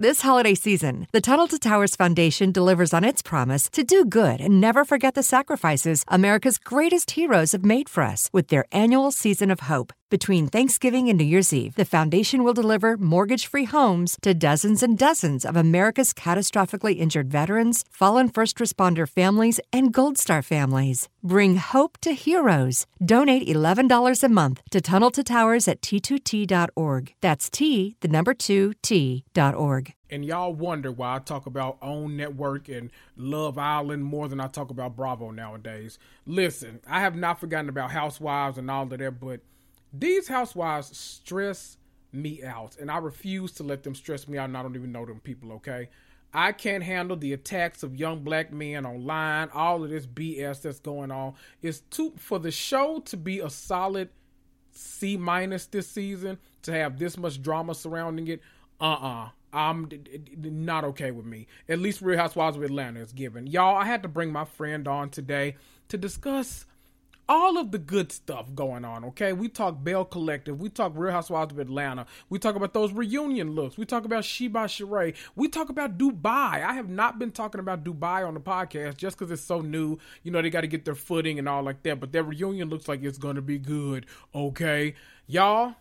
This holiday season, the Tunnel to Towers Foundation delivers on its promise to do good and never forget the sacrifices America's greatest heroes have made for us with their annual season of hope. Between Thanksgiving and New Year's Eve, the foundation will deliver mortgage free homes to dozens and dozens of America's catastrophically injured veterans, fallen first responder families, and Gold Star families. Bring hope to heroes. Donate $11 a month to Tunnel to Towers at t2t.org. That's T, the number 2, T.org. And y'all wonder why I talk about OWN Network and Love Island more than I talk about Bravo nowadays. Listen, I have not forgotten about Housewives and all of that, but these housewives stress me out, and I refuse to let them stress me out, and I don't even know them people, okay? I can't handle the attacks of young black men online, all of this BS that's going on. It's too for the show to be a solid C minus this season, to have this much drama surrounding it. Uh-uh. I'm not okay with me. At least Real Housewives of Atlanta is given. Y'all, I had to bring my friend on today to discuss all of the good stuff going on, okay? We talk Belle Collective, we talk Real Housewives of Atlanta, we talk about those reunion looks, we talk about She by Sheree, we talk about Dubai. I have not been talking about Dubai on the podcast just because it's so new. You know, they got to get their footing and all like that, but their reunion looks like it's going to be good, okay? Y'all,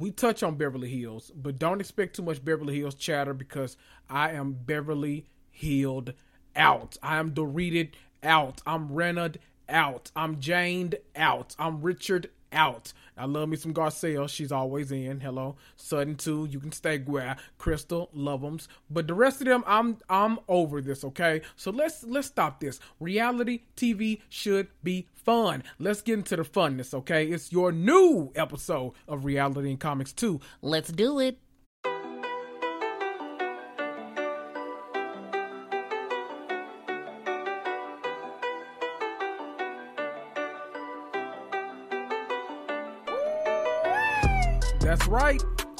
we touch on Beverly Hills, but don't expect too much Beverly Hills chatter because I am Beverly Healed out. I am Doreted out. I'm Renard out. I'm Janed out. I'm Richard out. I love me some Garcelle. She's always in. Hello. Sutton too. You can stay where Crystal, Love'ems. But the rest of them, I'm I'm over this, okay? So let's let's stop this. Reality TV should be fun. Let's get into the funness, okay? It's your new episode of Reality and Comics 2. Let's do it.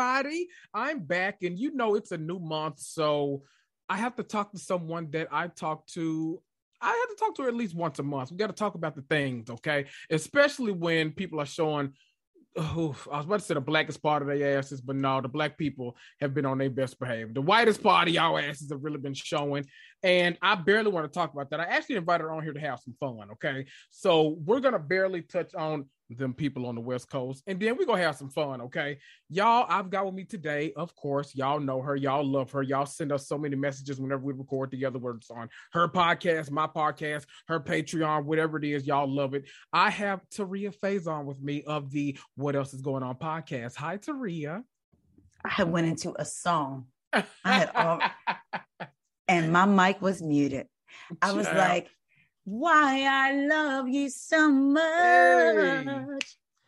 Everybody. I'm back and you know it's a new month, so I have to talk to someone that I talk to I have to talk to her at least once a month. We got to talk about the things, okay? Especially when people are showing. I was about to say the blackest part of their asses, but no, the black people have been on their best behavior. The whitest part of y'all asses have really been showing, and I barely want to talk about that. I actually invited her on here to have some fun, okay? So we're gonna barely touch on them people on the West Coast. And then we're gonna have some fun, okay? Y'all, I've got with me today, of course. Y'all know her, y'all love her. Y'all send us so many messages whenever we record together, whether it's on her podcast, my podcast, her Patreon, whatever it is, y'all love it. I have Taria Faison with me of the What Else Is Going On podcast. Hi, Taria. I went into a song. I had all, and my mic was muted. I was like, why I love you so much. Hey.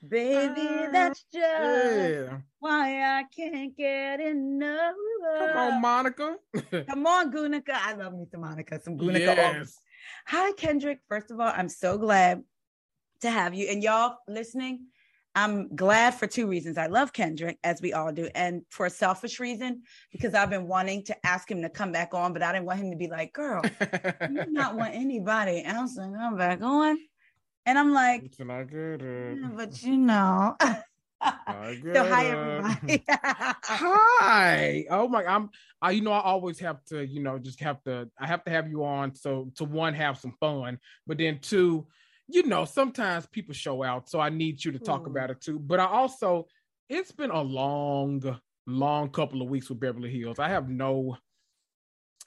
Baby, that's ah, just yeah. why I can't get enough. Come on, Monica. Come on, Gunica. I love me some Monica, some Gunica. Yes. Hi, Kendrick. First of all, I'm so glad to have you. And y'all listening, I'm glad for two reasons. I love Kendrick, as we all do, and for a selfish reason, because I've been wanting to ask him to come back on, but I didn't want him to be like, girl, you not want anybody else to come back on. And I'm like, it's not good. Yeah, but you know. so hi everybody. hi. Oh my I'm I you know I always have to, you know, just have to I have to have you on so to one have some fun, but then two you know, sometimes people show out, so I need you to talk mm. about it too. But I also, it's been a long, long couple of weeks with Beverly Hills. I have no,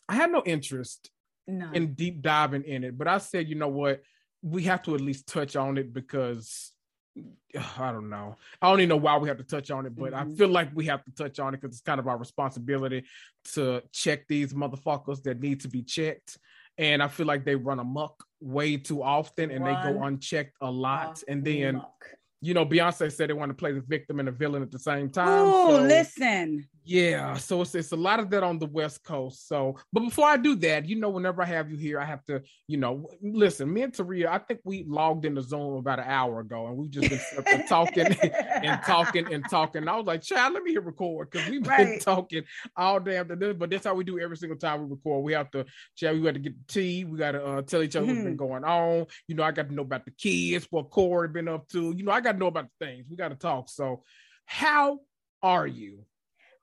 I had no interest no. in deep diving in it. But I said, you know what, we have to at least touch on it because I don't know. I don't even know why we have to touch on it, but mm-hmm. I feel like we have to touch on it because it's kind of our responsibility to check these motherfuckers that need to be checked and I feel like they run amok way too often and run they go unchecked a lot. And then amok you know, Beyonce said they want to play the victim and the villain at the same time. Oh, so, listen. Yeah, so it's, it's a lot of that on the West Coast. So, but before I do that, you know, whenever I have you here, I have to, you know, listen. Me and Taria, I think we logged in the Zoom about an hour ago, and we've just been talking and talking and talking. And I was like, "Child, let me hit record," because we've right. been talking all day after this. But that's how we do every single time we record. We have to, child, we got to get the tea. We got to uh, tell each other mm-hmm. what's been mm-hmm. going on. You know, I got to know about the kids, what Corey been up to. You know, I got to know about the things. We got to talk. So, how are you?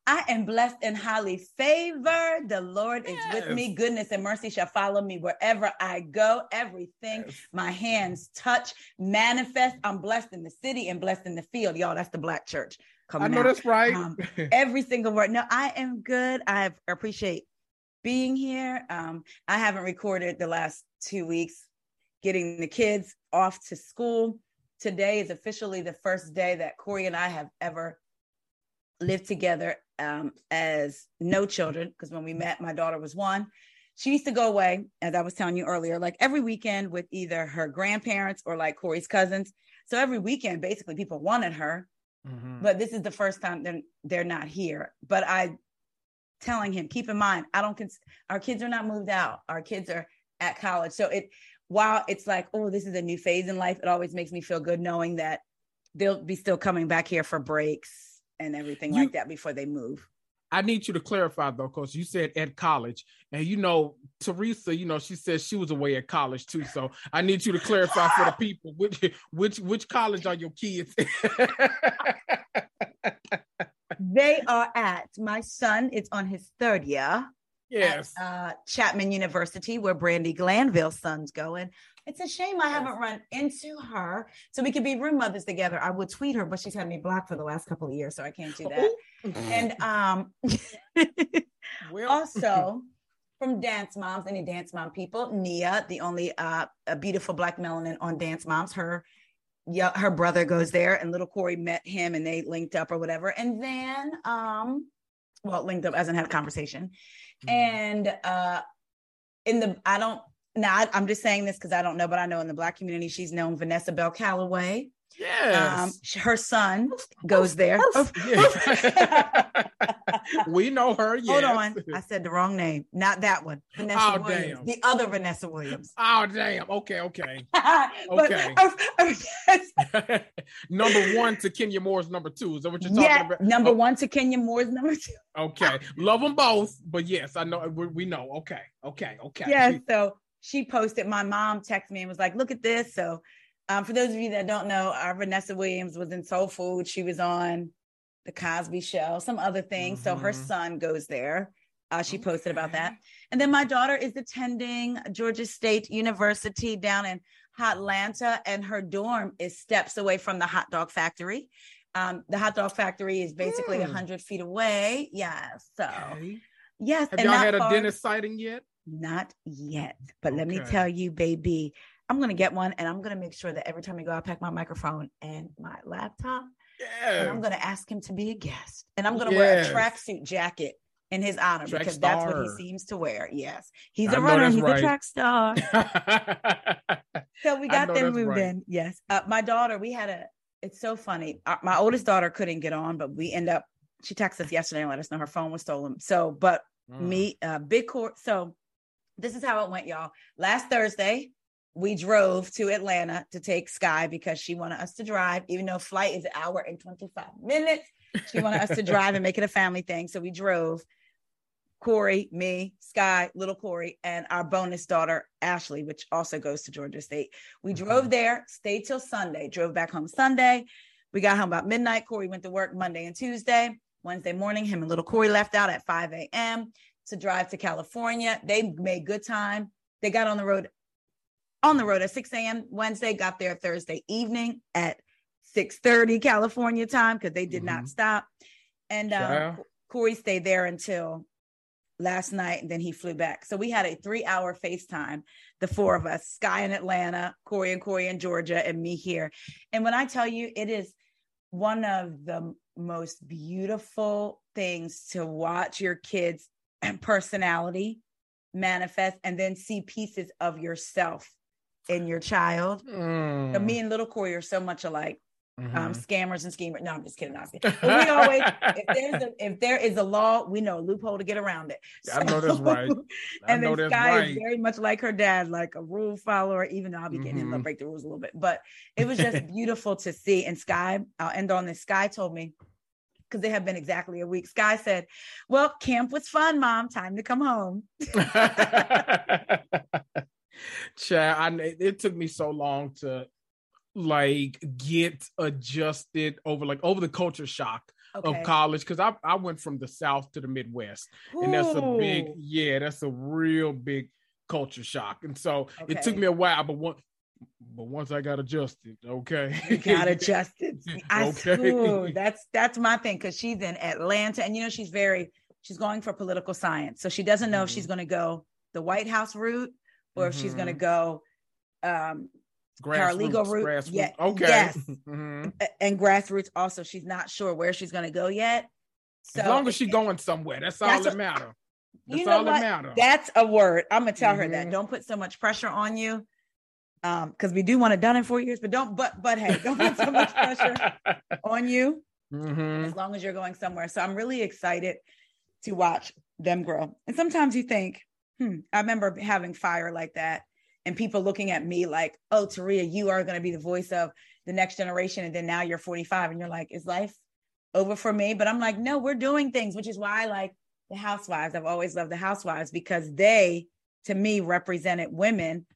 I am blessed and highly favored. The Lord yes. is with me. Goodness and mercy shall follow me wherever I go. Everything yes. my hands touch manifest. I'm blessed in the city and blessed in the field. Y'all, that's the black church. Coming I know out. that's right. Um, every single word. No, I am good. I appreciate being here. Um, I haven't recorded the last two weeks, getting the kids off to school today is officially the first day that Corey and I have ever lived together um, as no children. Because when we met, my daughter was one. She used to go away, as I was telling you earlier, like every weekend with either her grandparents or like Corey's cousins. So every weekend, basically, people wanted her. Mm-hmm. But this is the first time they're, they're not here. But I telling him, keep in mind, I don't, cons- our kids are not moved out. Our kids are at college. So it, while it's like, oh, this is a new phase in life, it always makes me feel good knowing that they'll be still coming back here for breaks and everything you, like that before they move. I need you to clarify though, because you said at college, and you know, Teresa, you know, she said she was away at college too. So I need you to clarify for the people which which which college are your kids? they are at my son is on his third year Yes. At, uh, Chapman University, where Brandi Glanville's son's going. It's a shame I haven't run into her so we could be room mothers together. I would tweet her, but she's had me blocked for the last couple of years, so I can't do that. and um, also from Dance Moms, any Dance Mom people, Nia, the only uh, a beautiful black melanin on Dance Moms, her yeah, her brother goes there, and little Corey met him, and they linked up or whatever. And then, um, well, linked up as in had a conversation. Mm-hmm. And uh, in the, I don't, now I, am just saying this because I don't know, but I know in the black community, she's known Vanessa Bell Calloway. Yes. Um, her son goes there. we know her. Yes. Hold on. I said the wrong name. Not that one. Vanessa oh, Williams. Damn. The other Vanessa Williams. Oh, damn. Okay. Okay. okay. But, number one to Kenya Moore's number two. Is that what you're talking yeah, about? Number oh. one to Kenya Moore's number two. okay. Love them both. But yes, I know. We, we know. Okay. Okay. Okay. Yeah. So she posted, my mom texted me and was like, look at this. So um, for those of you that don't know, our Vanessa Williams was in Soul Food. She was on the Cosby Show, some other things. Mm-hmm. So her mm-hmm. son goes there. Uh, she posted about that. And then my daughter is attending Georgia State University down in Atlanta, and her dorm is steps away from the hot dog factory. Um, the hot dog factory is basically a Hmm. hundred feet away. Yes. So Okay. yes, Have and y'all had a far- Dennis sighting yet? Not yet, but let me tell you, baby, I'm gonna get one, and I'm gonna make sure that every time I go, I pack my microphone and my laptop, and I'm gonna ask him to be a guest, and I'm gonna wear a Yes. tracksuit jacket in his honor Track because that's what he seems to wear. Yes, he's I a know runner. He's right. a track star. So we got them moved right. in. Yes. Uh, my daughter, we had a, it's so funny. Uh, my oldest daughter couldn't get on, but we end up, she texted us yesterday and let us know her phone was stolen. So, but Mm. me, uh, big court. So this is how it went, y'all. Last Thursday, we drove to Atlanta to take Sky because she wanted us to drive, even though flight is an hour and 25 minutes. She wanted us to drive and make it a family thing. So we drove. Corey, me, Sky, little Corey, and our bonus daughter, Ashley, which also goes to Georgia State. We mm-hmm. drove there, stayed till Sunday, drove back home Sunday. We got home about midnight. Corey went to work Monday and Tuesday. Wednesday morning, him and little Corey left out at 5 a.m. to drive to California. They made good time. They got on the road on the road at 6 a.m. Wednesday, got there Thursday evening at 6:30 California time because they did not Mhm. stop. And Yeah. Corey stayed there until last night and then he flew back. So we had a three hour FaceTime, the four of us, Sky in Atlanta, Corey and Corey in Georgia, and me here. And when I tell you, it is one of the most beautiful things to watch your kids' and personality manifest and then see pieces of yourself in your child. Mm. So me and little Corey are so much alike um, Mhm. scammers and schemers. No, I'm just kidding. I'm kidding. But we always, if there's a, if there is a law, we know a loophole to get around it. I know that's right. I and then that's Sky right. is very much like her dad, like a rule follower. Even though I'll be getting him to break the rules a little bit, but it was just beautiful to see. And Sky, I'll end on this. Sky told me because they have been exactly a week. Sky said, "Well, camp was fun, Mom. Time to come home." Chad, I, it took me so long to like get adjusted over like over the culture shock Okay. of college because I, I went from the south to the midwest and that's a big yeah that's a real big culture shock and so it took me a while but one but once i got adjusted okay You got adjusted. I Okay. ooh, that's that's my thing because she's in Atlanta, and you know she's very she's going for political science, so she doesn't know if Mhm. she's going to go the White House route or if she's going to Mhm. go um paralegal Grassroots, route. grassroots. Yeah, okay yes. Mhm. and grassroots. Also, she's not sure where she's going to go yet. So as long as she's going somewhere that's all that matters. that's all that matter That's a word. I'm gonna tell her that. Mhm. Don't put so much pressure on you. Um, because we do want it done in four years, but don't but but hey, don't put so much pressure on you. Mhm. as long as you're going somewhere. So I'm really excited to watch them grow. And sometimes you think, hmm, I remember having fire like that and people looking at me like, oh, Taria, you are going to be the voice of the next generation. And then now you're 45 and you're like, is life over for me? But I'm like, no, we're doing things, which is why I like the housewives. I've always loved the housewives because they, to me, represented women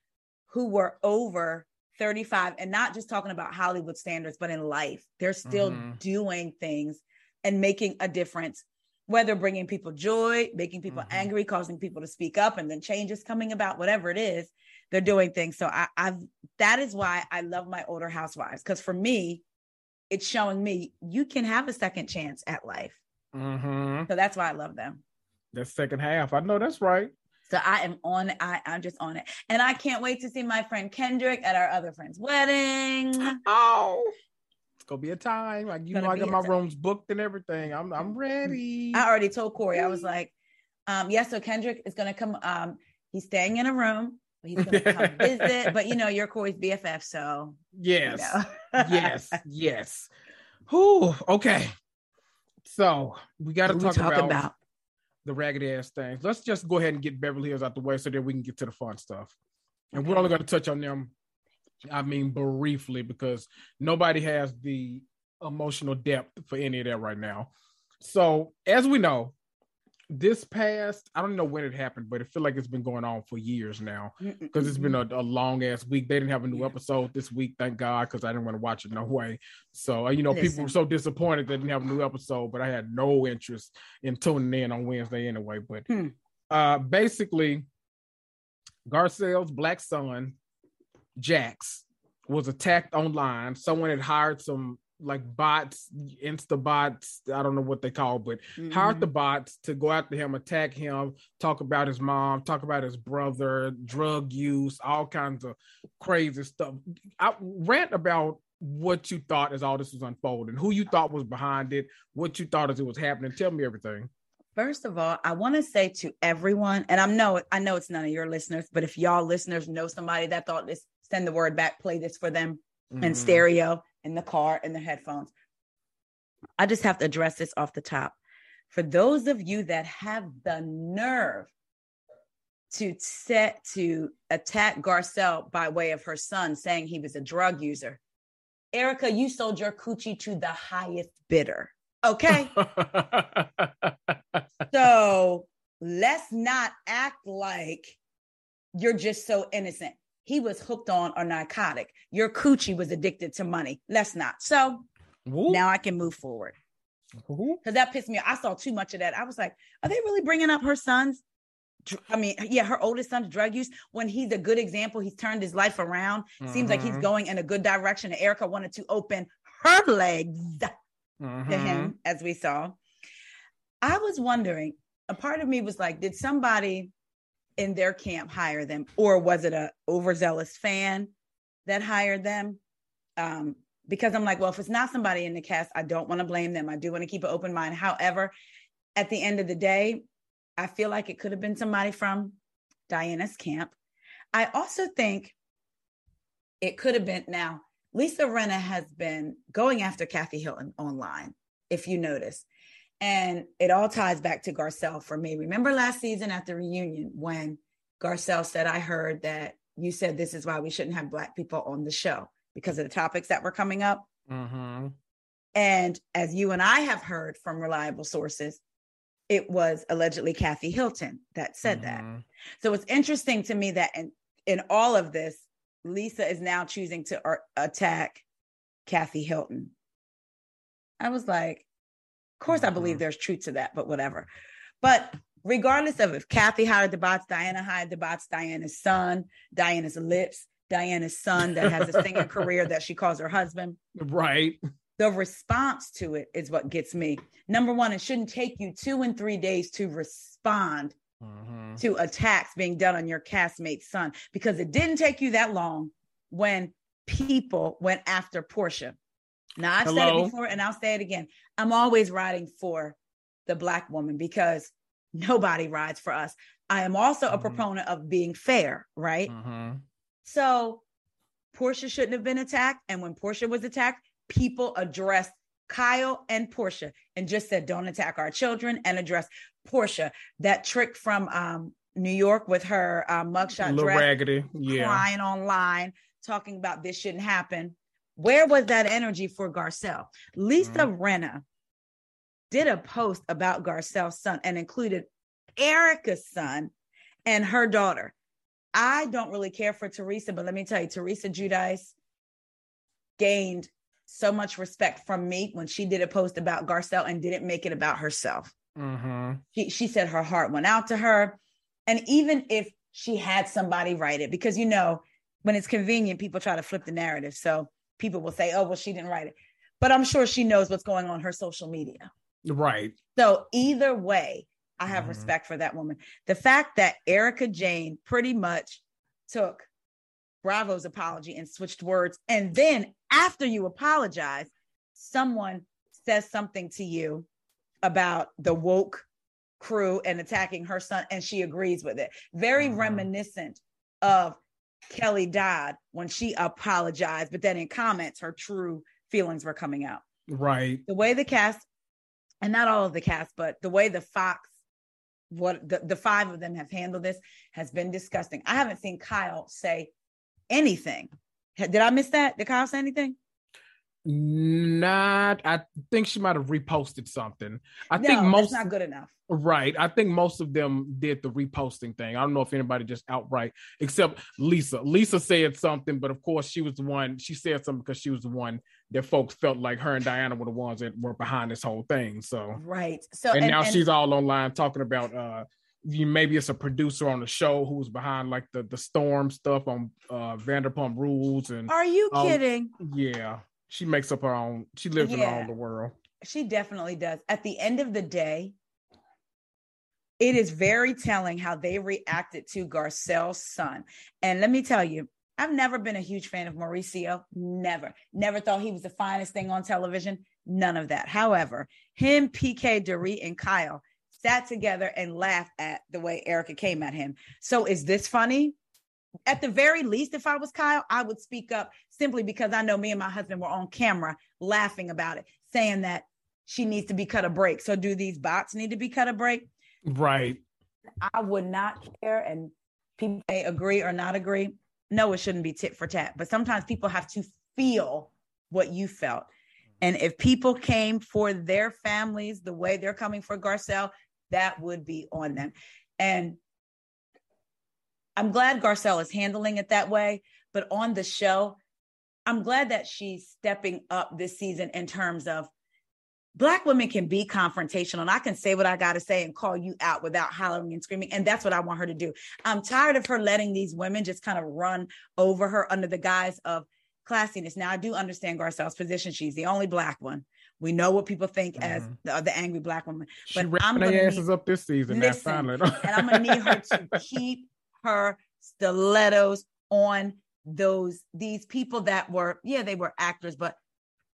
who were over 35 and not just talking about Hollywood standards, but in life. They're still Mhm. doing things and making a difference, whether bringing people joy, making people Mhm. angry, causing people to speak up, and then changes coming about, whatever it is, they're doing things. So I, I've that is why I love my older housewives because for me, it's showing me you can have a second chance at life. Mhm. So that's why I love them. that second half i know that's right So I am on it. I, I'm just on it. And I can't wait to see my friend Kendrick at our other friend's wedding. Oh, gonna be a time. Like you know, I got my time. rooms booked and everything. I'm I'm ready. I already told Corey, I was like, um, yes, so Kendrick is gonna come. Um, he's staying in a room, he's gonna come visit. But you know, you're Corey's BFF, so you yes, know. yes, yes. Whew, okay. So we got to talk, talk about, about? the raggedy ass things. Let's just go ahead and get Beverly Hills out the way so that we can get to the fun stuff. And we're only going to touch on them. I mean, briefly because nobody has the emotional depth for any of that right now. So, as we know, this past, I don't know when it happened, but it feel like it's been going on for years now because it's been a, a long ass week. They didn't have a new Yeah. episode this week, thank God, because I didn't want to watch it no way. So uh, you know, people were so disappointed they didn't have a new episode, but I had no interest in tuning in on Wednesday anyway. But Hmm. uh basically, Garcelle's black son, Jax, was attacked online. Someone had hired some like bots, insta bots, I don't know what they call, but hired the mm-hmm. bots to go after him, attack him, talk about his mom, talk about his brother, drug use, all kinds of crazy stuff. I rant about what you thought as all this was unfolding, who you thought was behind it, what you thought as it was happening. Tell me everything. First of all, I want to say to everyone, and I know I know it's none of your listeners, but if y'all listeners know somebody that thought this, send the word back, play this for them in Mhm. stereo, in the car, in the headphones. I just have to address this off the top. For those of you that have the nerve to set to attack Garcelle by way of her son, saying he was a drug user, Erika, you sold your coochie to the highest bidder. Okay. So let's not act like you're just so innocent. He was hooked on a narcotic. Your coochie was addicted to money. Let's not. So now I can move forward because that pissed me off. I saw too much of that. I was like, are they really bringing up her son's? I mean, yeah, her oldest son's drug use when he's a good example. He's turned his life around. Seems like he's Mhm. going in a good direction. And Erika wanted to open her legs to Mhm. him, as we saw. I was wondering, a part of me was like, did somebody in their camp hire them, or was it a overzealous fan that hired them? Um, because I'm like, well, if it's not somebody in the cast, I don't want to blame them. I do want to keep an open mind. However, at the end of the day, I feel like it could have been somebody from Diana's camp. I also think it could have been now. Lisa Rinna has been going after Kathy Hilton online, if you notice. And it all ties back to Garcelle for me. Remember last season at the reunion when Garcelle said, I heard that you said this is why we shouldn't have Black people on the show because of the topics that were coming up. Mhm. And as you and I have heard from reliable sources, it was allegedly Kathy Hilton that said that. Mhm. So it's interesting to me that in, in all of this, Lisa is now choosing to ar- attack Kathy Hilton. I was like, of course, I believe Mhm. there's truth to that, but whatever. But regardless of if Kathy hired the bots, Diana hired the bots, Diana's son, Diana's lips, Diana's son that has a singing career that she calls her husband Right. the response to it is what gets me. Number one, it shouldn't take you two and three days to respond Mhm. to attacks being done on your castmate's son because it didn't take you that long when people went after Portia. Now, I've said it before and I'll say it again. I'm always riding for the Black woman because nobody rides for us. I am also a Mhm. proponent of being fair, right? Mhm. So Portia shouldn't have been attacked. And when Portia was attacked, people addressed Kyle and Portia and just said, don't attack our children and address Portia. That trick from um, New York with her uh, mugshot Little dress, raggedy. Yeah. crying online, talking about this shouldn't happen. Where was that energy for Garcelle? Lisa Mhm. Rinna did a post about Garcelle's son and included Erika's son and her daughter. I don't really care for Teresa, but let me tell you, Teresa Giudice gained so much respect from me when she did a post about Garcelle and didn't make it about herself. Mhm. She, she said her heart went out to her. And even if she had somebody write it, because you know, when it's convenient, people try to flip the narrative. So people will say, oh, well, she didn't write it. But I'm sure she knows what's going on her social media. Right. So either way, I have Mhm. respect for that woman. The fact that Erika Jayne pretty much took Bravo's apology and switched words, and then after you apologize, someone says something to you about the woke crew and attacking her son, and she agrees with it. Very Mhm. reminiscent of Kelly Dodd when she apologized, but then in comments, her true feelings were coming out. Right. the way the cast and not all of the cast but the way the fox what the, the five of them have handled this has been disgusting. I haven't seen kyle say anything. Did i miss that? Did kyle say anything Not, I think she might have reposted something. I no, think most not good enough. Right. I think most of them did the reposting thing. I don't know if anybody just outright, except Lisa. Lisa said something, but of course she was the one. She said something because she was the one that folks felt like her and Diana were the ones that were behind this whole thing. So right. So and, and now and, she's all online talking about uh you maybe it's a producer on the show who's behind like the the storm stuff on uh Vanderpump Rules and. Are you um, kidding? Yeah, she makes up her own. She lives yeah, in her own the world. She definitely does. At the end of the day it is very telling how they reacted to Garcelle's son. And let me tell you, I've never been a huge fan of Mauricio. Never. Never thought he was the finest thing on television. None of that. However, him, PK, Dorit, and Kyle sat together and laughed at the way Erika came at him. So is this funny? At the very least, if I was Kyle, I would speak up simply because I know me and my husband were on camera laughing about it, saying that she needs to be cut a break. So do these bots need to be cut a break? Right. I would not care, and people may agree or not agree. No, it shouldn't be tit for tat. But sometimes people have to feel what you felt. And if people came for their families the way they're coming for Garcelle, that would be on them. And I'm glad Garcelle is handling it that way. But on the show, I'm glad that she's stepping up this season in terms of Black women can be confrontational and I can say what I got to say and call you out without hollering and screaming. And that's what I want her to do. I'm tired of her letting these women just kind of run over her under the guise of classiness. Now, I do understand Garcelle's position. She's the only Black one. We know what people think mm-hmm. as the, the, angry Black woman. But she I'm their asses need, up this season. Listen, and I'm going to need her to keep her stilettos on those these people that were yeah they were actors but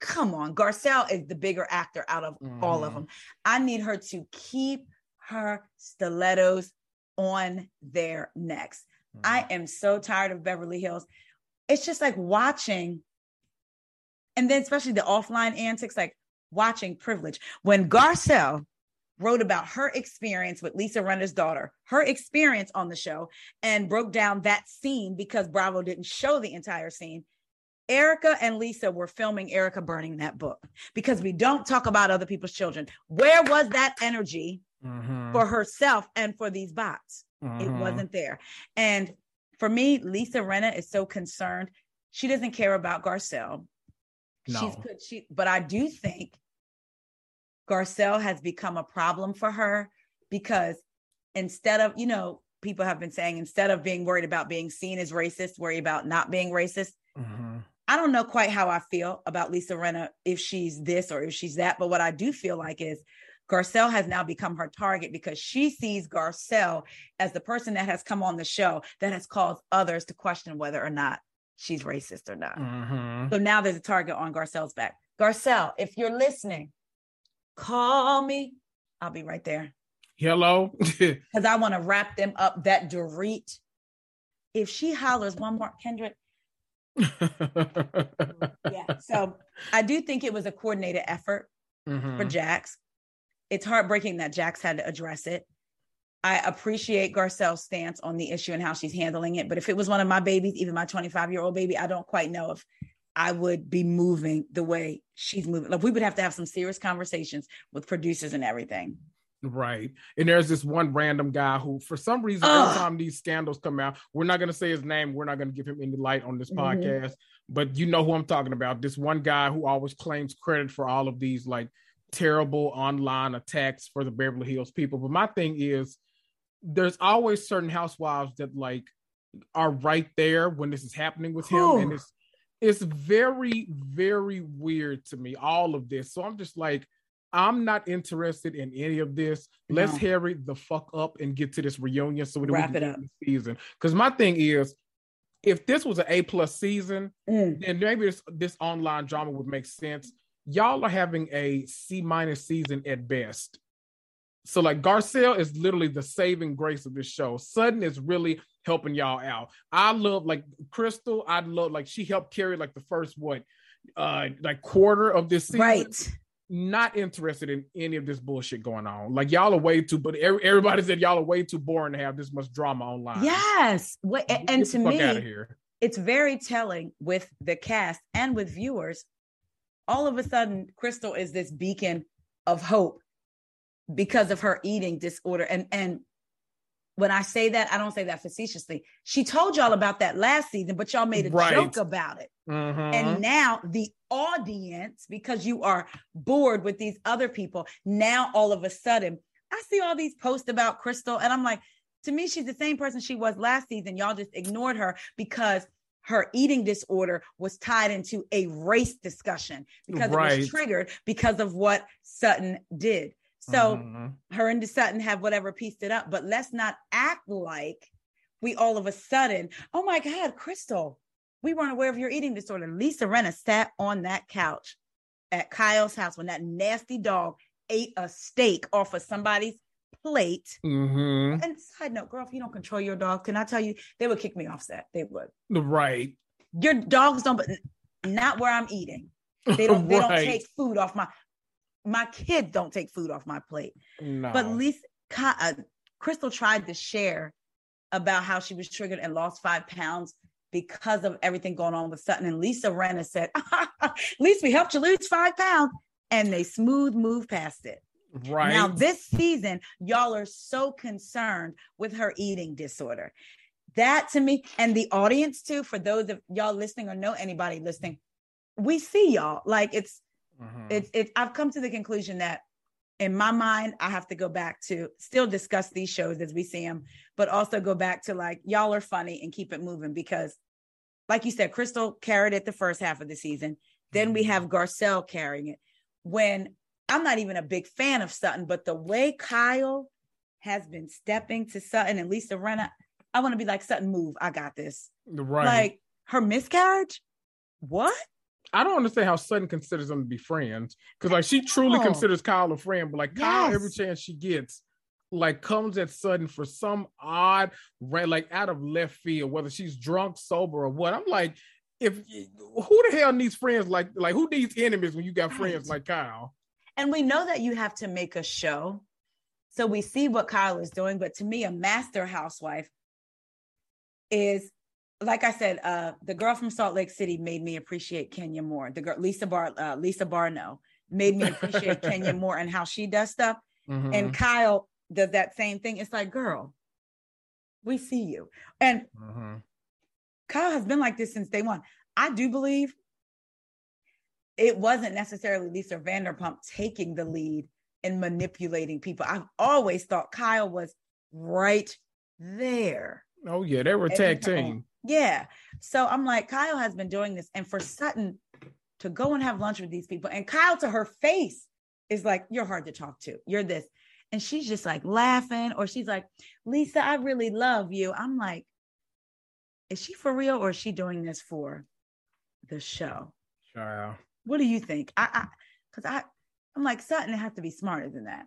come on, Garcelle is the bigger actor out of mm-hmm. all of mm-hmm. them. I need her to keep her stilettos on their necks. Mm-hmm. I am so tired of Beverly Hills. It's just like watching, and then especially the offline antics, like watching privilege. When Garcelle wrote about her experience with Lisa Rinna's daughter, her experience on the show, and broke down that scene because Bravo didn't show the entire scene. Erika and Lisa were filming Erika burning that book because we don't talk about other people's children. Where was that energy mm-hmm. for herself and for these bots? Mm-hmm. It wasn't there. And for me, Lisa Rinna is so concerned. She doesn't care about Garcelle. No. She's she, but I do think Garcelle has become a problem for her because instead of, you know, people have been saying instead of being worried about being seen as racist, worry about not being racist. Mm-hmm. I don't know quite how I feel about Lisa Rinna, if she's this or if she's that. But what I do feel like is Garcelle has now become her target because she sees Garcelle as the person that has come on the show that has caused others to question whether or not she's racist or not. Mm-hmm. So now there's a target on Garcelle's back. Garcelle, if you're listening, call me. I'll be right there. Hello. Because I want to wrap them up. That Dorit. If she hollers one more, Kendrick, yeah. So I do think it was a coordinated effort mm-hmm. for Jax. It's heartbreaking that Jax had to address it. I appreciate Garcelle's stance on the issue and how she's handling it. But if it was one of my babies, even my 25 year old baby, I don't quite know if I would be moving the way she's moving. Like we would have to have some serious conversations with producers and everything. Right. And there's this one random guy who, for some reason, Ugh. every time these scandals come out, we're not going to say his name. We're not going to give him any light on this mm-hmm. podcast. But you know who I'm talking about. This one guy who always claims credit for all of these like terrible online attacks for the Beverly Hills people. But my thing is, there's always certain housewives that like are right there when this is happening with him. Ooh. And it's, it's very, very weird to me, all of this. So I'm just like, I'm not interested in any of this. Let's hurry the fuck up and get to this reunion so we wrap it up season. Because my thing is, if this was an A plus season, mm. then maybe this this online drama would make sense. Y'all are having a C minus season at best. So like Garcelle is literally the saving grace of this show. Sutton is really helping y'all out. I love like Crystal. I love like she helped carry like the first what uh like quarter of this season. Right not interested in any of this bullshit going on. Like y'all are way too, but everybody said y'all are way too boring to have this much drama online. Yes, what, and to me, it's very telling with the cast and with viewers. all of a sudden Crystal is this beacon of hope because of her eating disorder. And and when I say that, I don't say that facetiously. She told y'all about that last season, but y'all made a Right. joke about it. Mhm. And now the audience, because you are bored with these other people, now all of a sudden, I see all these posts about Crystal, and I'm like, to me, she's the same person she was last season. Y'all just ignored her because her eating disorder was tied into a race discussion because it was triggered because of what Sutton did. So Mhm. her and Sutton have whatever pieced it up, but let's not act like we all of a sudden, oh my God, Crystal, we weren't aware of your eating disorder. Lisa Rinna sat on that couch at Kyle's house when that nasty dog ate a steak off of somebody's plate. Mhm. And side note, girl, if you don't control your dog, can I tell you, they would kick me off set. They would. Right. Your dogs don't, but not where I'm eating. They don't. They don't take food off my. My kids don't take food off my plate. No. But Lisa, Ki- uh, Crystal tried to share about how she was triggered and lost five pounds because of everything going on with Sutton. And Lisa Rinna said, "At least we helped you lose five pounds," and they smooth move past it. right. Now this season, y'all are so concerned with her eating disorder. That to me, and the audience too, for those of y'all listening or know anybody listening, we see y'all like it's Mhm. it's it's I've come to the conclusion that in my mind, I have to go back to still discuss these shows as we see them, but also go back to like y'all are funny and keep it moving because, like you said, Crystal carried it the first half of the season. Then we have Garcelle carrying it. When I'm not even a big fan of Sutton, but the way Kyle has been stepping to Sutton and Lisa Rinna, I want to be like Sutton, move. I got this. right. Like her miscarriage. What? I don't understand how Sutton considers them to be friends because, like, she truly know. considers Kyle a friend, but like Kyle, every chance she gets, like, comes at Sutton for some odd, ra- like, out of left field, whether she's drunk, sober, or what. I'm like, if who the hell needs friends like like who needs enemies when you got friends Right. like Kyle? And we know that you have to make a show. So we see what Kyle is doing. But to me, a master housewife is, like I said, uh, the girl from Salt Lake City made me appreciate Kenya more. The girl, Lisa Bar, uh, Lisa Barlow, made me appreciate Kenya more and how she does stuff. Mhm. And Kyle does that same thing. It's like, girl, we see you. And Mhm. Kyle has been like this since day one. I do believe it wasn't necessarily Lisa Vanderpump taking the lead and manipulating people. I've always thought Kyle was right there. Oh yeah, they were tag time. team. Yeah. So I'm like, Kyle has been doing this. And for Sutton to go and have lunch with these people, and Kyle to her face is like, You're hard to talk to. You're this. And she's just like laughing, or she's like, Lisa, I really love you. I'm like, Is she for real or is she doing this for the show? Child. What do you think? I, I, because I, I'm like, Sutton has to be smarter than that.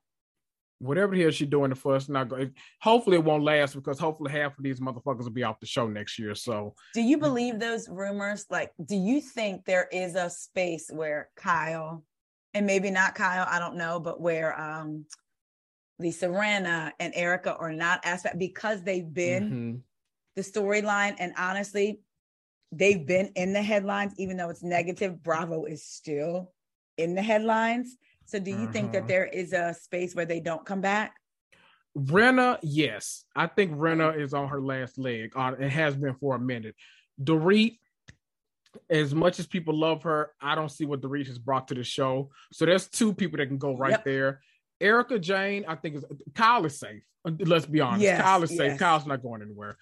Whatever the hell she's doing the first, not go. Hopefully it won't last because hopefully half of these motherfuckers will be off the show next year. So Do you believe those rumors? Like, do you think there is a space where Kyle, and maybe not Kyle, I don't know, but where um Lisa Rinna and Erika are not aspect because they've been mhm. the storyline, and honestly, they've been in the headlines, even though it's negative. Bravo is still in the headlines. So, do you think that Mhm. there is a space where they don't come back? Rinna, yes, I think Rinna is on her last leg. Uh, it has been for a minute. Dorit, as much as people love her, I don't see what Dorit has brought to the show. So there's two people that can go right Yep. there. Erika Jayne, I think is Kyle is safe. Let's be honest, Yes, Kyle is safe. yes. Kyle's not going anywhere.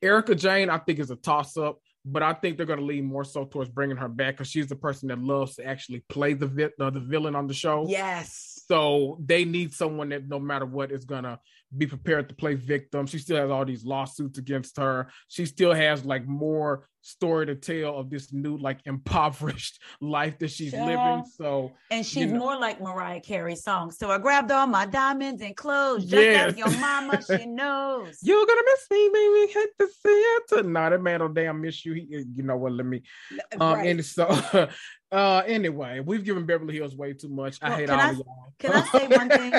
Erika Jayne, I think is a toss up, but I think they're going to lean more so towards bringing her back because she's the person that loves to actually play the vi- uh, the villain on the show. Yes. So they need someone that no matter what is gonna be prepared to play victim. She still has all these lawsuits against her. She still has like more story to tell of this new like impoverished life that she's living. So And she's know- more like Mariah Carey's song. So I grabbed all my diamonds and clothes. Just Yes. as your mama, she knows. you're gonna miss me, baby. Hate to see it. Nah, that man don't damn miss you. He, you know what? Let me. Um, Right. and so, uh, anyway, we've given Beverly Hills way too much. I hate all I- of y'all. can I say one thing?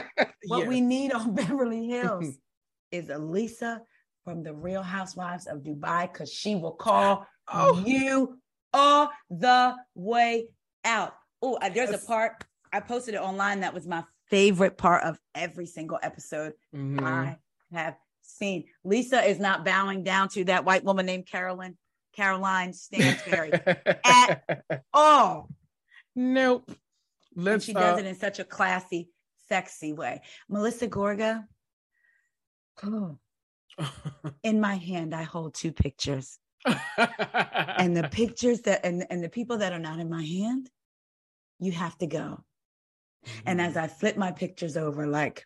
What we need on Beverly Hills is Elisa from the Real Housewives of Dubai because she will call Oh. you all the way out. Oh, there's a part I posted it online that was my favorite part of every single episode Mhm. I have seen. Lisa is not bowing down to that white woman named Carolyn, Caroline Stanbury at all. nope. And Let's. she does uh, it in such a classy, sexy way. Melissa Gorga. Oh, in my hand, I hold two pictures. And the pictures that and, and the people that are not in my hand, you have to go. And as mm. I flip my pictures over, like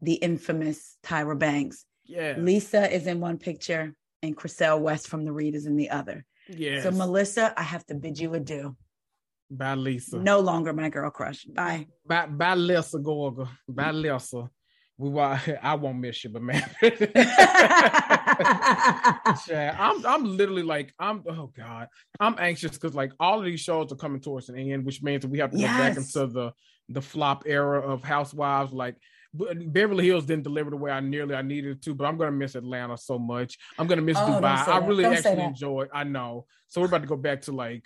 the infamous Tyra Banks, yeah, Lisa is in one picture and Chriselle West from the Read is in the other. yeah. So Melissa, I have to bid you adieu. Bye, Lisa. No longer my girl crush. Bye. Bye, bye, Lisa Gorga. Bye, Lisa. We I won't miss you, but man, I'm I'm literally like I'm oh god, I'm anxious because like all of these shows are coming towards an end, which means that we have to go back into the the flop era of Housewives. Like Be- Beverly Hills didn't deliver the way I nearly I needed it to, but I'm gonna miss Atlanta so much. I'm gonna miss Oh, Dubai. I really Don't actually enjoy. I know. So we're about to go back to like.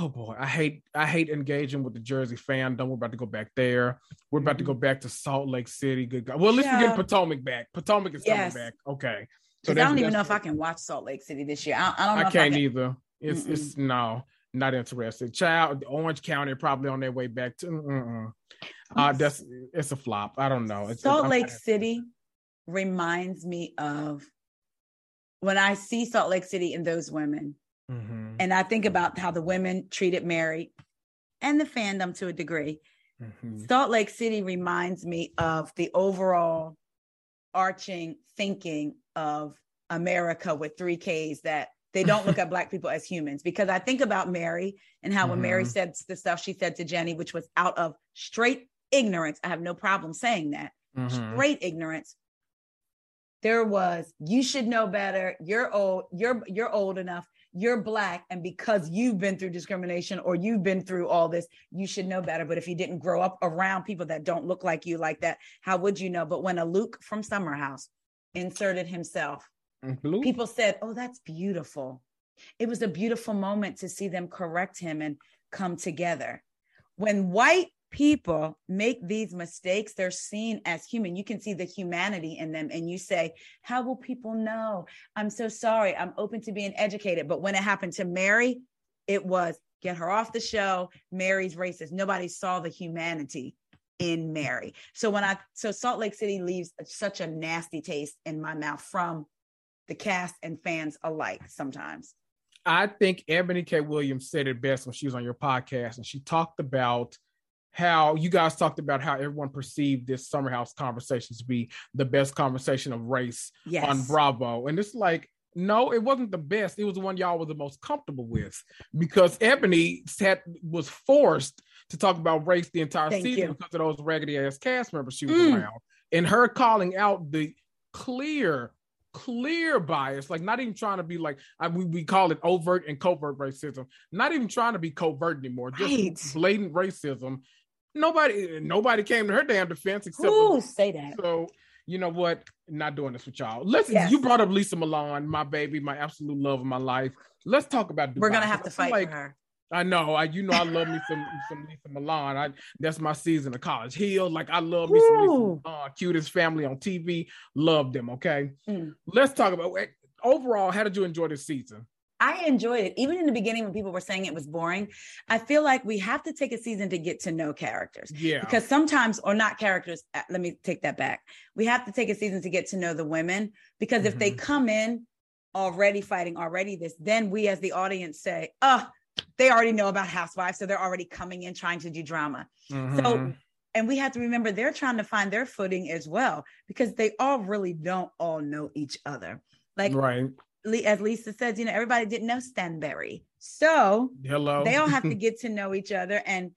Oh boy, I hate I hate engaging with the Jersey fandom. We're about to go back there. We're about to go back to Salt Lake City. Good God. Well, at least we're Yeah. getting Potomac back. Potomac is Yes. coming back. Okay. Because I don't even know if I can watch Salt Lake City this year. I, I don't know I can't I can. either. It's it's no, not interested. Child, Orange County probably on their way back to. Mm-mm. Uh, that's it's a flop. I don't know. It's, Salt I'm Lake City reminds me of when I see Salt Lake City and those women, Mhm, and I think about how the women treated Mary and the fandom to a degree. mhm. Salt Lake City reminds me of the overall arching thinking of America with three Ks that they don't look at black people as humans. Because I think about Mary and how when Mary Mhm. said the stuff she said to Jenny, which was out of straight ignorance, I have no problem saying that Mhm. straight ignorance. There was, you should know better. You're old, you're you're old enough, you're black, and because you've been through discrimination or you've been through all this, you should know better. But if you didn't grow up around people that don't look like you like that, how would you know? But when a Luke from Summer House inserted himself, mm, Blue? people said, Oh, that's beautiful. It was a beautiful moment to see them correct him and come together. When white people make these mistakes, they're seen as human. You can see the humanity in them, and you say, How will people know? I'm so sorry. I'm open to being educated. But when it happened to Mary, it was get her off the show. Mary's racist. Nobody saw the humanity in Mary. So when I so Salt Lake City leaves such a nasty taste in my mouth from the cast and fans alike sometimes. I think Ebony K. Williams said it best when she was on your podcast, and she talked about how you guys talked about how everyone perceived this Summer House conversation to be the best conversation of race Yes. on Bravo, and it's like. No, it wasn't the best. It was the one y'all were the most comfortable with because Ebony had was forced to talk about race the entire Thank season you. because of those raggedy ass cast members she was Mm. around, and her calling out the clear clear bias, like not even trying to be like I, we, we call it overt and covert racism, not even trying to be covert anymore, just Right. blatant racism. Nobody nobody came to her damn defense except Who say that? so you know what? Not doing this with y'all. Listen, Yes. you brought up Lesa Milan, my baby, my absolute love of my life. Let's talk about Dubai. We're gonna have to fight like, for her. I know. I you know I love me some some Lesa Milan. I that's my season of College Hill. Like I love me some Lesa Milan. Cutest family on TV. Love them. Okay. Mm. Let's talk about overall. How did you enjoy this season? I enjoyed it. Even in the beginning when people were saying it was boring, I feel like we have to take a season to get to know characters. Yeah. Because sometimes, or not characters, uh, let me take that back. We have to take a season to get to know the women because if they Mhm. come in already fighting, already this, then we as the audience say, oh, they already know about housewives. So they're already coming in trying to do drama. So, Mhm. and we have to remember they're trying to find their footing as well because they all really don't all know each other. Like, right. As Lesa says, you know, everybody didn't know Stanbury. So Hello. they all have to get to know each other. And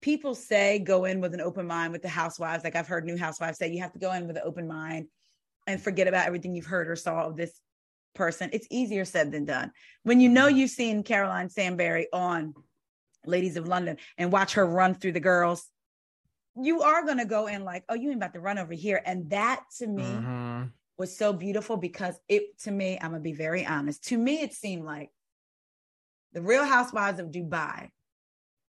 people say go in with an open mind with the housewives. Like I've heard new housewives say, you have to go in with an open mind and forget about everything you've heard or saw of this person. It's easier said than done. When you know you've seen Caroline Stanbury on Ladies of London and watch her run through the girls, you are going to go in like, oh, you ain't about to run over here. And that to me, Mhm. Was so beautiful because it to me, I'm gonna be very honest. To me, it seemed like the Real Housewives of Dubai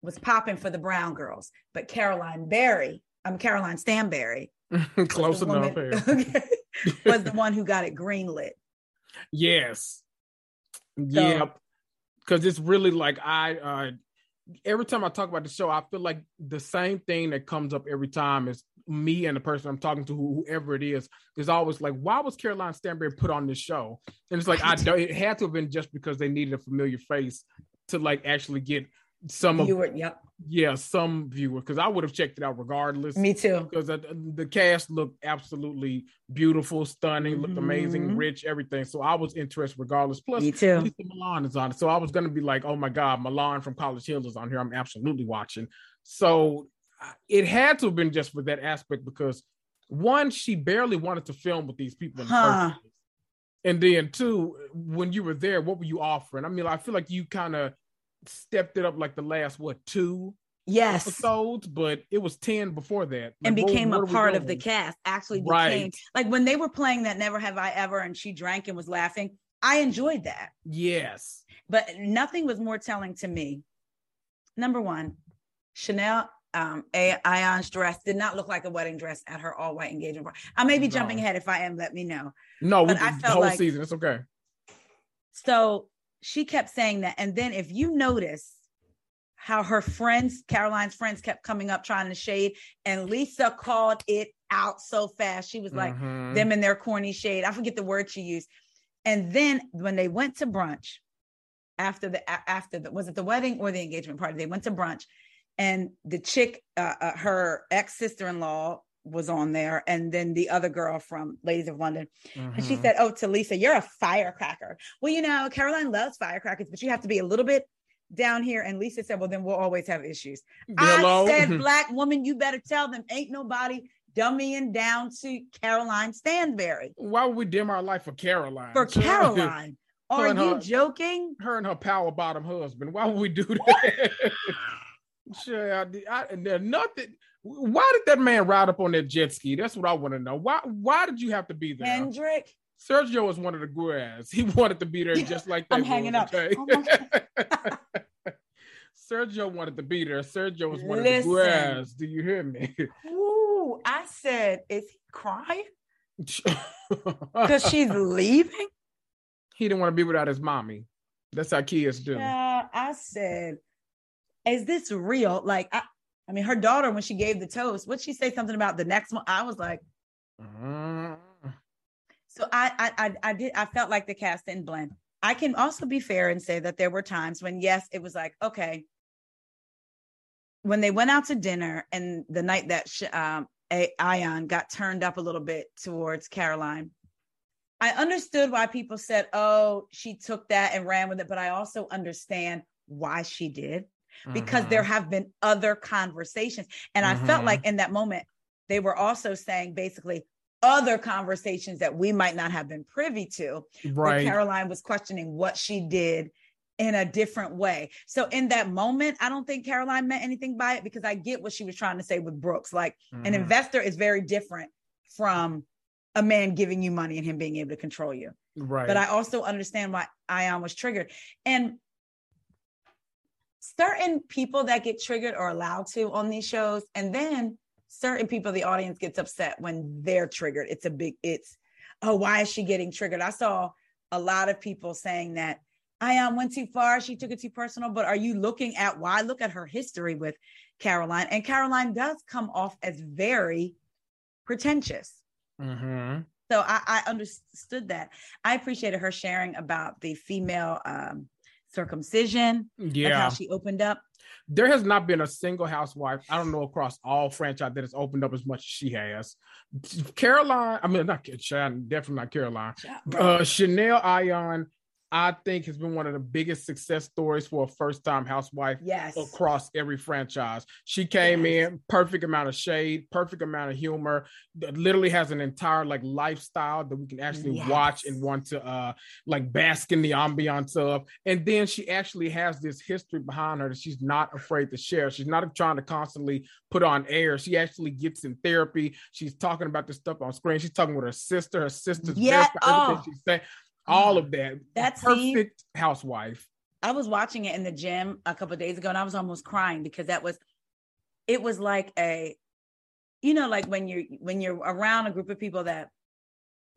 was popping for the Brown girls, but Caroline Barry, I'm Caroline Stanbury, Close enough. woman- yeah. okay, was the one who got it greenlit. Yes. Yep. Because it's really like I uh every time I talk about the show, I feel like the same thing that comes up every time is me and the person I'm talking to, whoever it is, is always like, why was Caroline Stanbury put on this show? And it's like I don't it had to have been just because they needed a familiar face to like actually get some of You were, yep, yeah, some viewer because I would have checked it out regardless. me too. because the, the cast looked absolutely beautiful, stunning, looked amazing, Mhm. rich, everything. So I was interested regardless. Plus, Me too. Lesa Milan is on it. So I was going to be like, oh my God, Milan from College Hill is on here. I'm absolutely watching. So uh, it had to have been just for that aspect because one, she barely wanted to film with these people in the Huh. first place. And then two, when you were there, what were you offering? I mean, I feel like you kind of stepped it up like the last, what, two Yes. episodes, but it was 10 before that. and Like, what- became what a part of the cast. Actually became Right. like when they were playing that Never Have I Ever and she drank and was laughing. I enjoyed that. Yes. But nothing was more telling to me. Number one, Chanel um A- Ayan's dress did not look like a wedding dress at her all white engagement party. I may be No. jumping ahead. If I am, let me know. No, we But I did the whole like- season. It's okay. So she kept saying that. And then if you notice how her friends, Caroline's friends, kept coming up trying to shade, and Lesa called it out so fast. She was like, Mhm. them in their corny shade. I forget the word she used. And then when they went to brunch after the after the was it the wedding or the engagement party? They went to brunch, and the chick, uh, uh, her ex sister in law was on there, and then the other girl from Ladies of London, and she Mhm. said, "Oh, to Lesa, you're a firecracker." Well, you know, Caroline loves firecrackers, but you have to be a little bit down here. And Lesa said, "Well, then we'll always have issues." Hello. I said, "Black woman, you better tell them ain't nobody dummying down to Caroline Stanbury Why would we dim our life for Caroline? for Caroline." Are you her- joking? Her and her power bottom husband. Why would we do that? Sure, I, did- I, and there's nothing. Why did that man ride up on that jet ski? That's what I want to know. Why? Why did you have to be there? Hendrick. Sergio was one of the guys. He wanted to be there just like that. I'm hanging was, up. okay? Oh Sergio wanted to be there. Sergio was one Listen. of the guys. Do you hear me? Ooh, I said, is he crying because she's leaving? he didn't want to be without his mommy. That's how kids do. Yeah, I said, is this real? Like, I, I mean, her daughter, when she gave the toast, would she say something about the next one? I was like, Mm. so I, I, I, I did, I felt like the cast didn't blend. I can also be fair and say that there were times when, yes, it was like, okay, when they went out to dinner and the night that sh- um, a- Ayan got turned up a little bit towards Caroline, I understood why people said, oh, she took that and ran with it, but I also understand why she did because Mhm. there have been other conversations. And I felt Mhm. like in that moment, they were also saying basically other conversations that we might not have been privy to, right. Caroline was questioning what she did in a different way. So in that moment, I don't think Caroline meant anything by it because I get what she was trying to say with Brooks. Like an Mhm. investor is very different from a man giving you money and him being able to control you right. but I also understand why Ayan was triggered. And certain people that get triggered are allowed to on these shows, and then certain people, the audience gets upset when they're triggered. It's a big, it's, oh, why is she getting triggered? I saw a lot of people saying that Ayan went too far, she took it too personal. But are you looking at why? Look at her history with Caroline, and Caroline does come off as very pretentious. Mhm. So I, I understood that. I appreciated her sharing about the female um, circumcision, like Yeah. how she opened up. there has not been a single housewife I don't know across all franchise that has opened up as much as she has. Caroline, I mean not Caroline, definitely not Caroline. Uh, Chanel Ayan, I think has been one of the biggest success stories for a first time housewife yes. across every franchise. She came Yes. in perfect amount of shade, perfect amount of humor. Literally has an entire like lifestyle that we can actually watch and want to uh like bask in the ambiance of. And then she actually has this history behind her that she's not afraid to share. She's not trying to constantly put on air. She actually gets in therapy. She's talking about this stuff on screen. She's talking with her sister. Her sister's Yeah, for everything oh. she's saying. All of that. That scene- perfect housewife. I was watching it in the gym a couple days ago and I was almost crying because that was it was like a you know like when you're when you're around a group of people that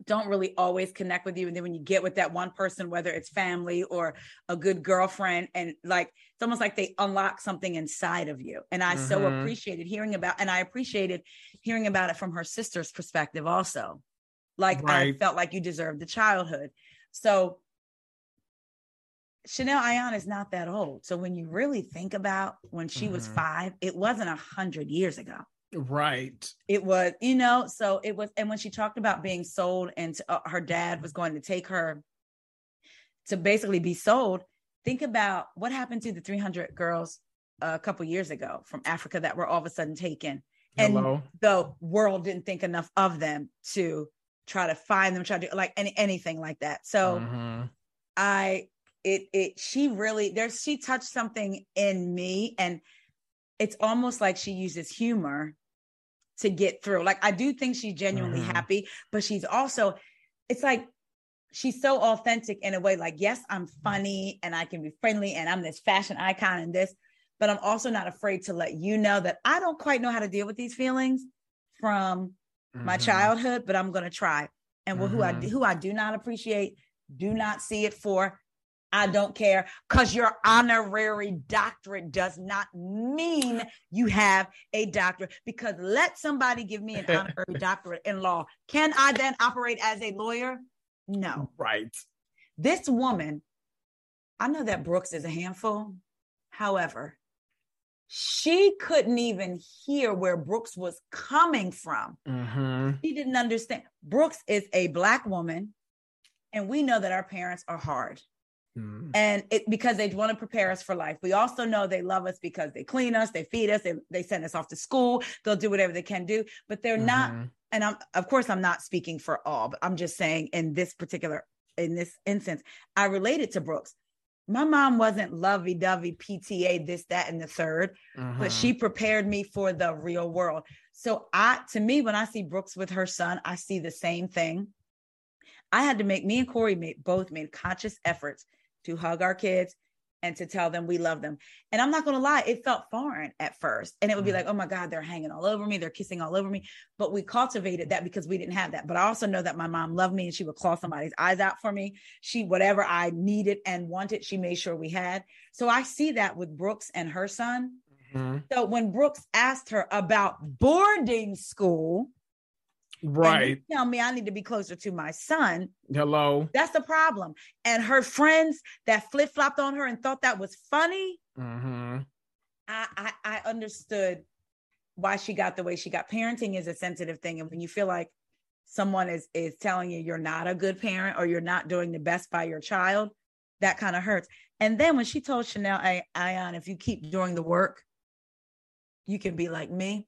don't really always connect with you and then when you get with that one person whether it's family or a good girlfriend and like it's almost like they unlock something inside of you and i mm-hmm. so appreciated hearing about and i appreciated hearing about it from her sister's perspective also like right. i felt like you deserved the childhood so Chanel Ayan is not that old. So when you really think about when she mm-hmm. was five, it wasn't a hundred years ago. Right. It was, you know, so it was, and when she talked about being sold and to, uh, her dad was going to take her to basically be sold, think about what happened to the 300 girls a couple years ago from Africa that were all of a sudden taken. Hello. And the world didn't think enough of them to try to find them, try to do like any, anything like that. So mm-hmm. I, it, it, she really, there's, she touched something in me and it's almost like she uses humor to get through. Like I do think she's genuinely mm-hmm. happy, but she's also it's like she's so authentic in a way like yes, I'm funny and I can be friendly and I'm this fashion icon and this, but I'm also not afraid to let you know that I don't quite know how to deal with these feelings from mm-hmm. my childhood, but I'm going to try. And mm-hmm. who I mm-hmm. who I do not appreciate, do not see it for I don't care because your honorary doctorate does not mean you have a doctorate. Because let somebody give me an honorary doctorate in law. Can I then operate as a lawyer? No. Right. This woman, I know that Brooks is a handful. However, she couldn't even hear where Brooks was coming from. Mm-hmm. She didn't understand. Brooks is a Black woman, and we know that our parents are hard. Mm. And it because they want to prepare us for life. We also know they love us because they clean us, they feed us, they, they send us off to school, they'll do whatever they can do, but they're mm-hmm. not and I'm of course I'm not speaking for all, but I'm just saying in this particular in this instance, I related to Brooks. My mom wasn't lovey dovey PTA, this, that, and the 3rd mm-hmm. but she prepared me for the real world. So I to me, when I see Brooks with her son, I see the same thing. I had to make me and Corey made both made conscious efforts to hug our kids and to tell them we love them. And I'm not going to lie, it felt foreign at first. And it would be mm. like, oh my God, they're hanging all over me, they're kissing all over me. But we cultivated that because we didn't have that. But I also know that my mom loved me and she would claw somebody's eyes out for me. She, whatever I needed and wanted, she made sure we had. So I see that with Brooks and her son. Mm-hmm. So when Brooks asked her about boarding school, Right. tell me I need to be closer to my son. Hello. That's the problem. And her friends that flip flopped on her and thought that was funny. Mm-hmm. I, I I understood why she got the way she got. Parenting is a sensitive thing, and when you feel like someone is is telling you you're not a good parent or you're not doing the best by your child, that kind of hurts. And then when she told Chanel Ayan, if you keep doing the work, you can be like me.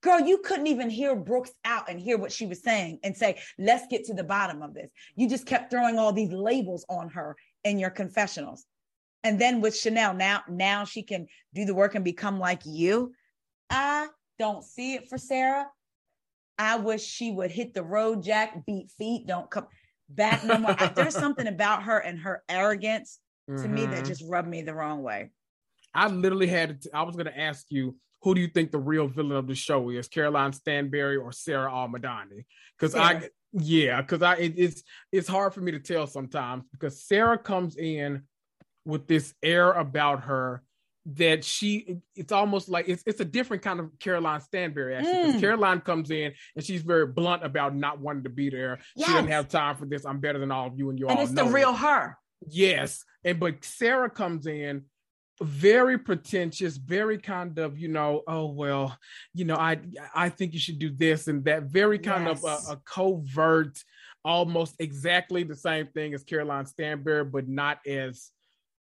Girl, you couldn't even hear Brooks out and hear what she was saying and say, let's get to the bottom of this. You just kept throwing all these labels on her in your confessionals. And then with Chanel, now, now she can do the work and become like you. I don't see it for Sarah. I wish she would hit the road, Jack, beat feet, don't come back no more. There's something about her and her arrogance to mm-hmm. me that mm-hmm. just rubbed me the wrong way. I literally had to, I was going to ask you who do you think the real villain of the show is, Caroline Stanbury or Sarah Al-Madani? Because I, yeah, because I it, it's it's hard for me to tell sometimes because Sarah comes in with this air about her that she it's almost like it's it's a different kind of Caroline Stanbury actually. Mm. Caroline comes in and she's very blunt about not wanting to be there. Yes. She doesn't have time for this. I'm better than all of you, and you and all it's know the real her. Yes, and but Sarah comes in very pretentious very kind of you know oh well you know i i think you should do this and that very kind yes. of a, a, covert almost exactly the same thing as caroline stanbury but not as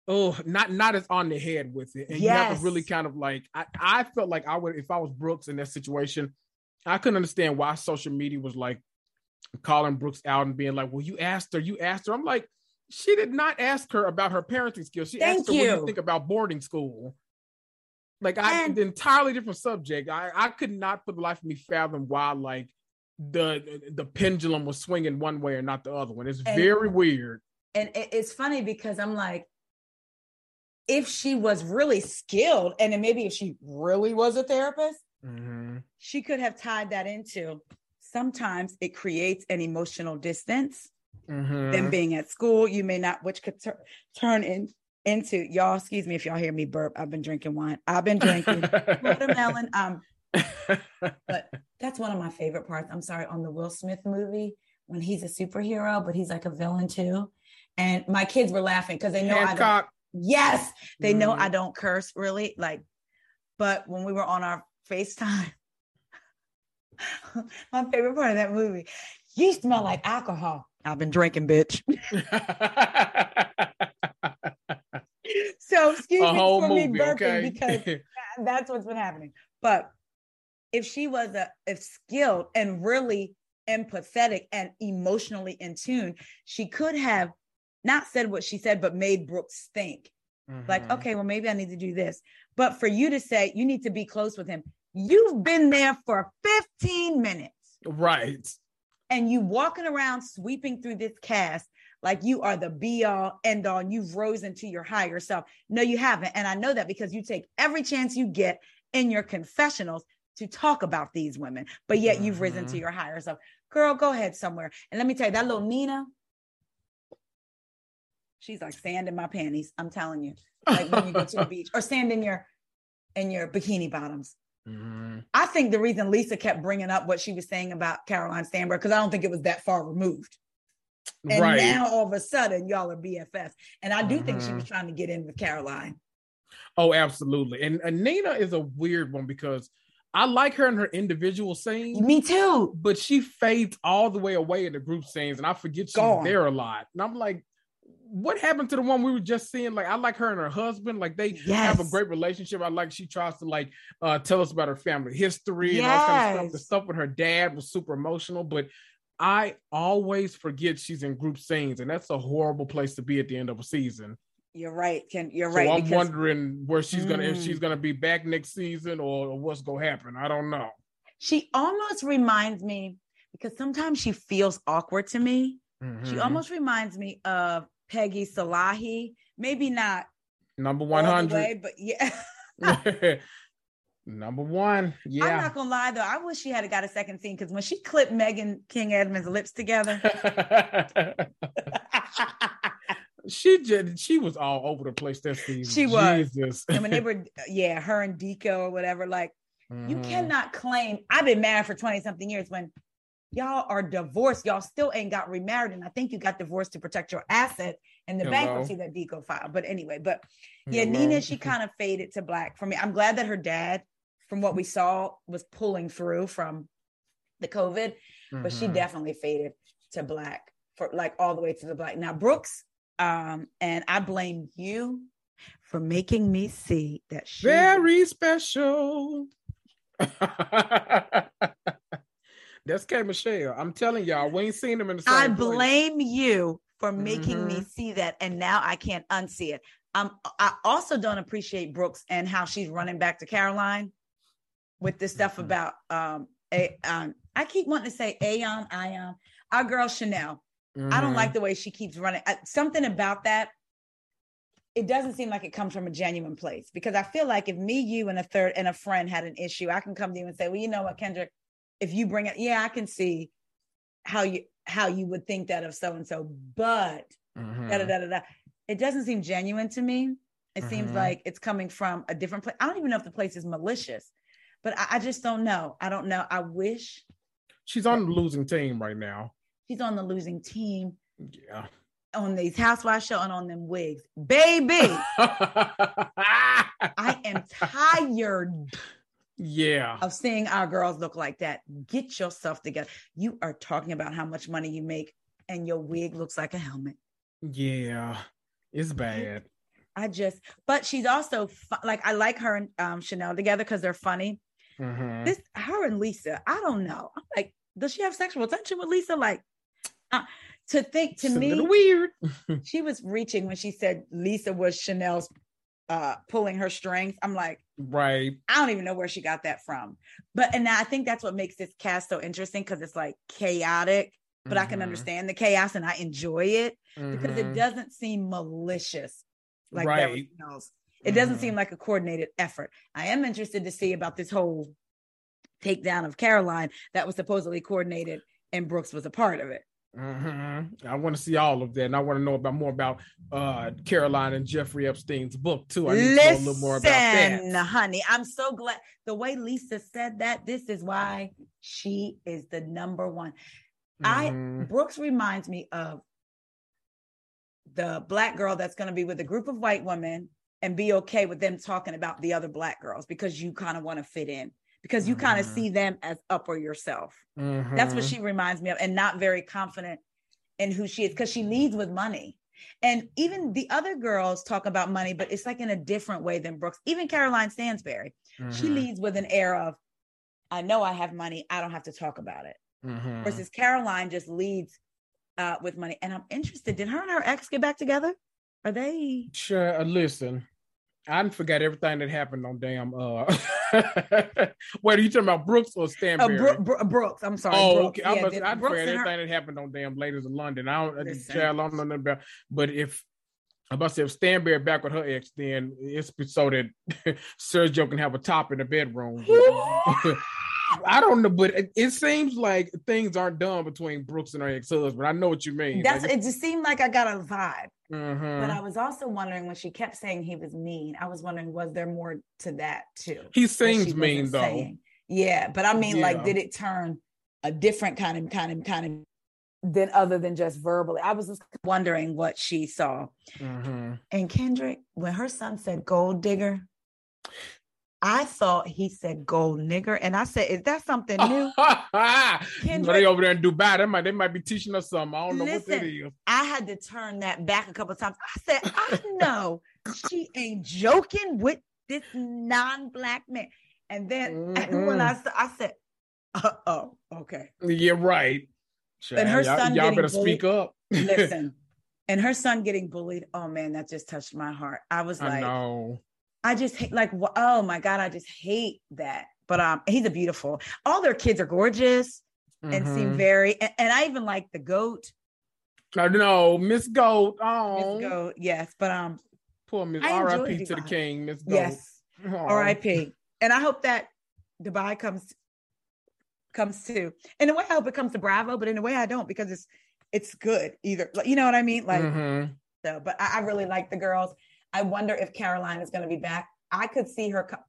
oh not not as on the head with it and yes. you have to really kind of like I, I felt like i would if i was brooks in that situation i couldn't understand why social media was like calling brooks out and being like well you asked her you asked her i'm like she did not ask her about her parenting skills. She Thank asked her you. what you think about boarding school. Like I and, entirely different subject. I, I could not for the life of me fathom why like the the pendulum was swinging one way or not the other one. It's and, very weird. And it's funny because I'm like, if she was really skilled, and then maybe if she really was a therapist, Mhm. she could have tied that into sometimes it creates an emotional distance Mhm. them being at school. You may not which could tur- turn in into y'all excuse me if y'all hear me burp i've been drinking wine. I've been drinking watermelon um but that's one of my favorite parts. I'm sorry on the will smith movie when he's a superhero but he's like a villain too. And my kids were laughing because they know i don't yes they know Mhm. i don't curse really like but when we were on our facetime my favorite part of that movie you smell like alcohol i've been drinking bitch so excuse me for me burping okay? because that's what's been happening. But if she was a if skilled and really empathetic and emotionally in tune, she could have not said what she said, but made Brooks think like, Mhm. okay, well, maybe I need to do this. But for you to say you need to be close with him, you've been there for 15 minutes right. And you walking around sweeping through this cast like you are the be all end all you've risen to your higher self. No you haven't. And i know that because you take every chance you get in your confessionals to talk about these women but yet you've risen to Mhm. your higher self. Girl go ahead somewhere. And let me tell you that little nina she's like sand in my panties i'm telling you. Like when you go to the beach or sand in your in your bikini bottoms Mhm. I think the reason Lesa kept bringing up what she was saying about Caroline Stanbury, because I don't think it was that far removed. And right. now all of a sudden, y'all are BFFs. And I do think she was trying to get in with Caroline. Oh, absolutely. And, and Nina is a weird one because I like her in her individual scenes, Me too. but she fades all the way away in the group scenes, and I forget she's Gone. there a lot. And I'm like, what happened to the one we were just seeing? Like, I like her and her husband. Like, they have a great relationship. I like she tries to like uh tell us about her family history and all kind of stuff. The stuff with her dad was super emotional, but I always forget she's in group scenes, and that's a horrible place to be at the end of a season. You're right. Ken, you're So right. I'm because wondering where she's gonna if Mm. she's gonna be back next season or, or what's gonna happen. I don't know. she almost reminds me, because sometimes she feels awkward to me. She Mhm. almost reminds me of Peggy Sulahian. Maybe not number all one the hundred. way, but yeah. number one. Yeah. I'm not gonna lie though. I wish she had got a second scene because when she clipped Megan King Edmonds' lips together, she just she was all over the place that season. She was. Jesus. and when they were, yeah, her and Deco or whatever, like you Mhm. cannot claim I've been married for 20 something years when y'all are divorced, y'all still ain't got remarried. And I think you got divorced to protect your asset and the Hello. bankruptcy that Deco filed. But anyway, but yeah, Hello. Nina, she kind of faded to black for me. I'm glad that her dad, from what we saw, was pulling through from the COVID, but she Mhm. definitely faded to black for like all the way to the black. Now, Brooks, um, and I blame you for making me see that she very special. That's K Michelle. I'm telling y'all, we ain't seen them in the same I place. blame you for making me Mhm. see that, and now I can't unsee it. Um, I also don't appreciate Brooks and how she's running back to Caroline with this stuff Mhm. about um, a, um, I keep wanting to say Aeon, Ion, our girl Chanel. I don't like the way she keeps running. Uh, something about that. It doesn't seem like it comes from a genuine place because I feel like if me, you, and a third and a friend had an issue, I can come to you and say, "Well, you know what, Kendrick, if you bring it, yeah, I can see how you how you would think that of so and so, but Mhm. da da da da da." It doesn't seem genuine to me. It seems Mhm. like it's coming from a different place. I don't even know if the place is malicious, but I, I just don't know. I don't know. I wish She's on the losing team right now. she's on the losing team Yeah. on these housewives show and on them wigs, baby. I am tired yeah. of seeing our girls look like that. Get yourself together. You are talking about how much money you make, and your wig looks like a helmet. Yeah. It's bad. I just, but she's also fu- like I like her and um, Chanel together because they're funny. Mhm. This her and Lesa, I don't know. I'm like, does she have sexual attention with Lesa? Like, uh, to think to It's me, weird. she was reaching when she said Lesa was Chanel's uh pulling her strings. I'm like, Right. I don't even know where she got that from. But and I think that's what makes this cast so interesting because it's like chaotic, but I can Mhm. understand the chaos and I enjoy it because Mhm. it doesn't seem malicious like Right. Beverly Hills. It doesn't Mhm. seem like a coordinated effort. I am interested to see about this whole takedown of Caroline that was supposedly coordinated and Brooks was a part of it. Mhm. I want to see all of that, and I want to know about more about uh Caroline and Jeffrey Epstein's book too. I need to know a little more about that. honey, I'm so glad the way Lesa said that. This is why she is the number one. I Mhm. Brooks reminds me of the black girl that's going to be with a group of white women and be okay with them talking about the other black girls because you kind of want to fit in because you kind of see them as upper yourself. That's what Mhm. she reminds me of, and not very confident in who she is because she leads with money. And even the other girls talk about money, but it's like in a different way than Brooks. Even Caroline Stanbury, she Mhm. leads with an air of, I know I have money, I don't have to talk about it. Mhm. Versus Caroline just leads uh, with money. And I'm interested, did her and her ex get back together? Are they? Sure. Uh, listen, I forgot everything that happened on damn. Uh, wait, are you talking about Brooks or Uh, Stanbury? Bro- Bro- Brooks, I'm sorry. Oh, Brooks. okay. I Yeah, must, I forgot and her- everything that happened on damn Ladies of London. I don't, I don't know nothing about. But if I'm about to say if Stanbury back with her ex, then it's so that Sergio can have a top in the bedroom. I don't know, but it, it seems like things aren't done between Brooks and her ex-husband. I know what you mean. That's like, it. Just seemed like I got a vibe. mhm. But I was also wondering when she kept saying he was mean. I was wondering was there more to that too? he seems mean though. saying? Yeah, but I mean, like, did it turn a different kind of, kind of, kind of, than other than just verbally? I was just wondering what she saw. Mhm. And Kendrick, when her son said gold digger, I thought he said gold nigger, and I said, "Is that something new?" Kendrick- they over there in Dubai. They might they might be teaching us something. I don't know what that Listen, is. I had to turn that back a couple of times. I said, I know she ain't joking with this non-black man. And then when I, I said, uh, oh, okay. Yeah, right. And her y'all, son y'all better speak up. Listen. and her son getting bullied. Oh man, that just touched my heart. I was I like, know. I just hate like oh my God, I just hate that. But um he's a beautiful, all their kids are gorgeous and seem Mhm. very and, and I even like the goat. Know, Miss Goat. Oh, Miss Goat, yes. But um poor Miss R.I.P. to the King, Miss Goat. yes. R.I.P. And I hope that Dubai comes comes to. In a way, I hope it comes to Bravo, but in a way, I don't because it's it's good either. You know what I mean? Like Mhm. so. But I, I really like the girls. I wonder if Caroline is going to be back. I could see her. Co-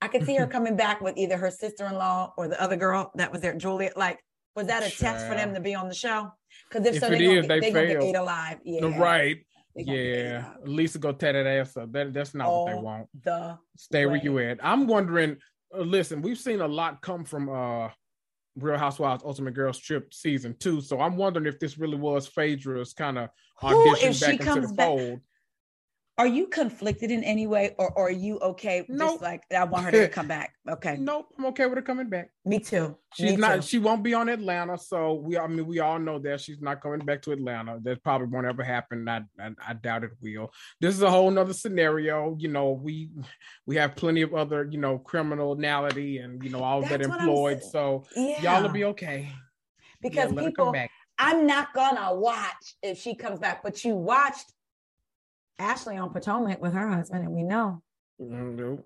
I could see her coming back with either her sister in law or the other girl that was there, Juliet. Like, was that a test for them to be on the show? Because if, If so, they gonna is, they they gonna get alive. Yeah, Right. They gonna get ate Yeah. Lesa go tear that ass up. That, that's not what they want. The Stay where you at. I'm wondering. Uh, listen, we've seen a lot come from uh Real Housewives Ultimate Girls Trip season two. So I'm wondering if this really was Phaedra's kind of audition she back into comes the back- fold. Are you conflicted in any way, or, or are you okay? Nope. Just like I want her to come back. Okay, Nope, I'm okay with her coming back. me too. She's Me not. too. She won't be on Atlanta. So we. I mean, we all know that she's not coming back to Atlanta. That probably won't ever happen. I, I, I doubt it will. This is a whole nother scenario. You know, we we have plenty of other you know criminality and you know all that That's what I'm employed. So yeah, y'all will be okay. because Yeah, people. come back. I'm not gonna watch if she comes back, but you watched Ashley on Potomac with her husband, and we know Mhm.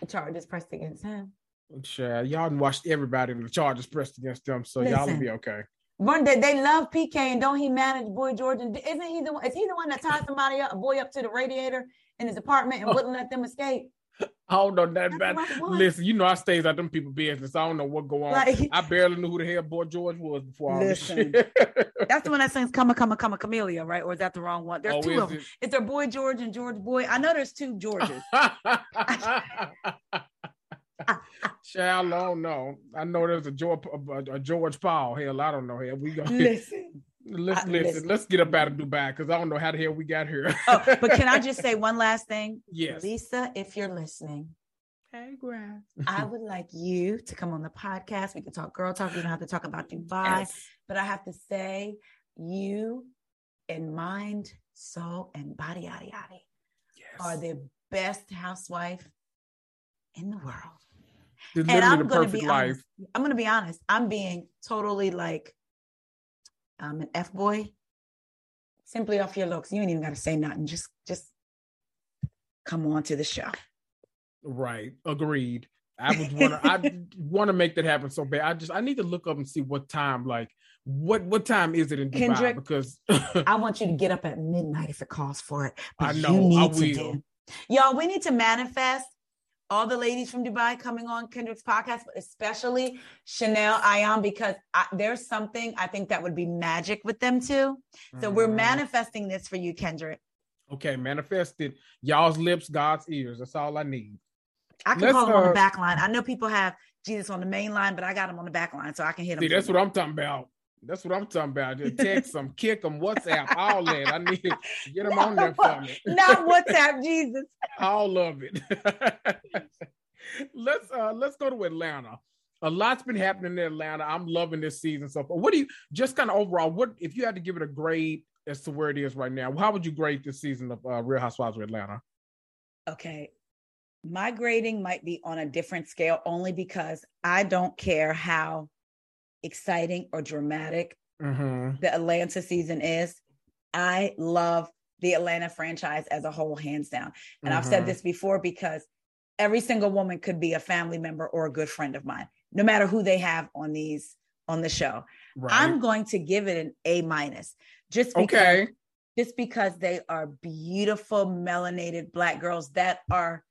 the charges pressed against him. Sure, y'all done watched everybody and the charges pressed against them, so y'all will be okay. One day they love PK, and don't he manage Boy George? And isn't he the one? Is he the one that tied somebody up, a boy up to the radiator in his apartment and wouldn't let them escape? I don't know that That's bad. the right one. Listen, you know I stays out them people business. I don't know what go on. Like- I barely knew who the hell Boy George was before all this Listen. shit. That's the one that sings "Come a Come a Come a Camellia," right? Or is that the wrong one? There's Oh, two is of them. Is there Boy George and George Boy? I know there's two Georges. Child, I don't know. I know there's a George, a, a George Paul. Hell, I don't know. Hell, we go. Listen. Let's I- listen. listen. Let's get up out of Dubai because I don't know how the hell we got here. Oh, but can I just say one last thing? Yes. Lesa, if you're listening, Hey, Grass. I would like you to come on the podcast. We can talk girl talk. We don't have to talk about Dubai. But I have to say, you in mind, soul, and body, yada, yada, are the best housewife in the world. It's and I'm going to be life. honest. I'm going to be honest. I'm being totally like, I'm an F boy. simply off your looks. You ain't even got to say nothing. Just, just come on to the show. Right. Agreed. I would want to. I want to make that happen so bad. I just I need to look up and see what time. Like what what time is it in Dubai? Kendrick, because I want you to get up at midnight if it calls for it. I know, I will. Y'all, we need to manifest all the ladies from Dubai coming on Kendrick's podcast, but especially Chanel Ayan, because I, there's something I think that would be magic with them too. So we're Mhm. manifesting this for you, Kendrick. okay, manifested. Y'all's lips, God's ears. That's all I need. I can Let's, call them on uh, the back line. I know people have Jesus on the main line, but I got him on the back line, so I can hit him. See, that's what I'm talking about. That's what I'm talking about. Just text them, kick them, WhatsApp, all that. I need to get them on there for me. Not WhatsApp, Jesus. all of it. let's uh let's go to Atlanta. A lot's been happening in Atlanta. I'm loving this season so far. What do you just kind of overall? What if you had to give it a grade as to where it is right now? How would you grade this season of uh, Real Housewives of Atlanta? Okay. My grading might be on a different scale only because I don't care how exciting or dramatic Mm-hmm. the Atlanta season is. I love the Atlanta franchise as a whole, hands down. And I've said Mhm. this before because every single woman could be a family member or a good friend of mine, no matter who they have on these on the show. Right. I'm going to give it an A minus just because okay. just because they are beautiful melanated black girls that are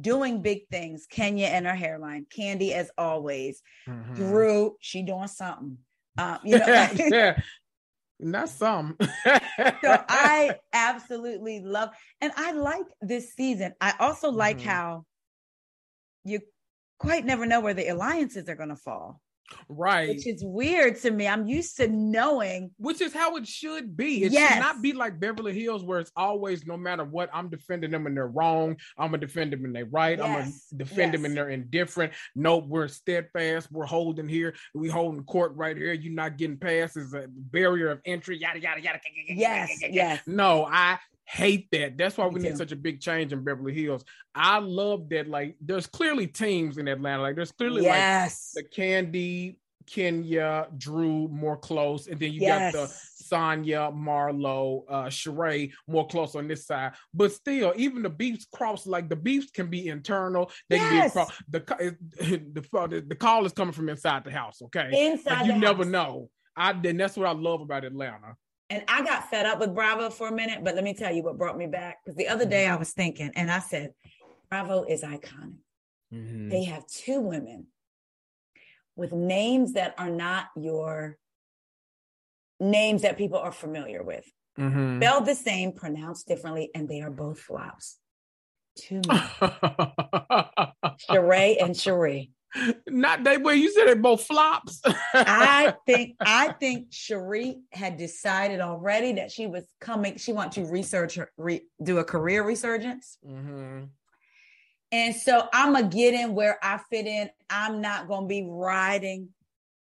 doing big things. Kenya and her hairline, Candy as always, Mhm. Drew, she doing something. Um, you know, yeah. Not some. so I absolutely love, and I like this season. I also like Mhm. how you quite never know where the alliances are going to fall, right. which is weird to me. I'm used to knowing. Which is how it should be. It Yes. should not be like Beverly Hills, where it's always no matter what, I'm defending them and they're wrong. I'm gonna defend them and they're right. I'm gonna Yes, defend them yes. and they're indifferent. Nope, we're steadfast. We're holding here. We holding court right here. You're not getting past. Is a barrier of entry. Yada yada yada. Yes, yes. No, I hate that. That's why we need such a big change in Beverly Hills. I love that. Like, there's clearly teams in Atlanta. Like, there's clearly like the Candy, Kenya, Drew more close, and then you yes. got the Sanya, Marlo, uh, Sheree more close on this side. But still, even the beefs cross. Like the beefs can be internal. They can be Yes. across. The, the the call is coming from inside the house. Okay, Inside like you the never know. I then that's what I love about Atlanta. And I got fed up with Bravo for a minute, but let me tell you what brought me back. Because the other day I was thinking, and I said, Bravo is iconic. Mm-hmm. They have two women with names that are not your names that people are familiar with. Mhm. Spelled the same, pronounced differently, and they are both flops. Two men, Sheree and Sheree. Not they. Well, you said they both flops. I think I think Sheree had decided already that she was coming. She wanted to research her, re, do a career resurgence. Mhm. And so I'm gonna get in where I fit in. I'm not gonna be riding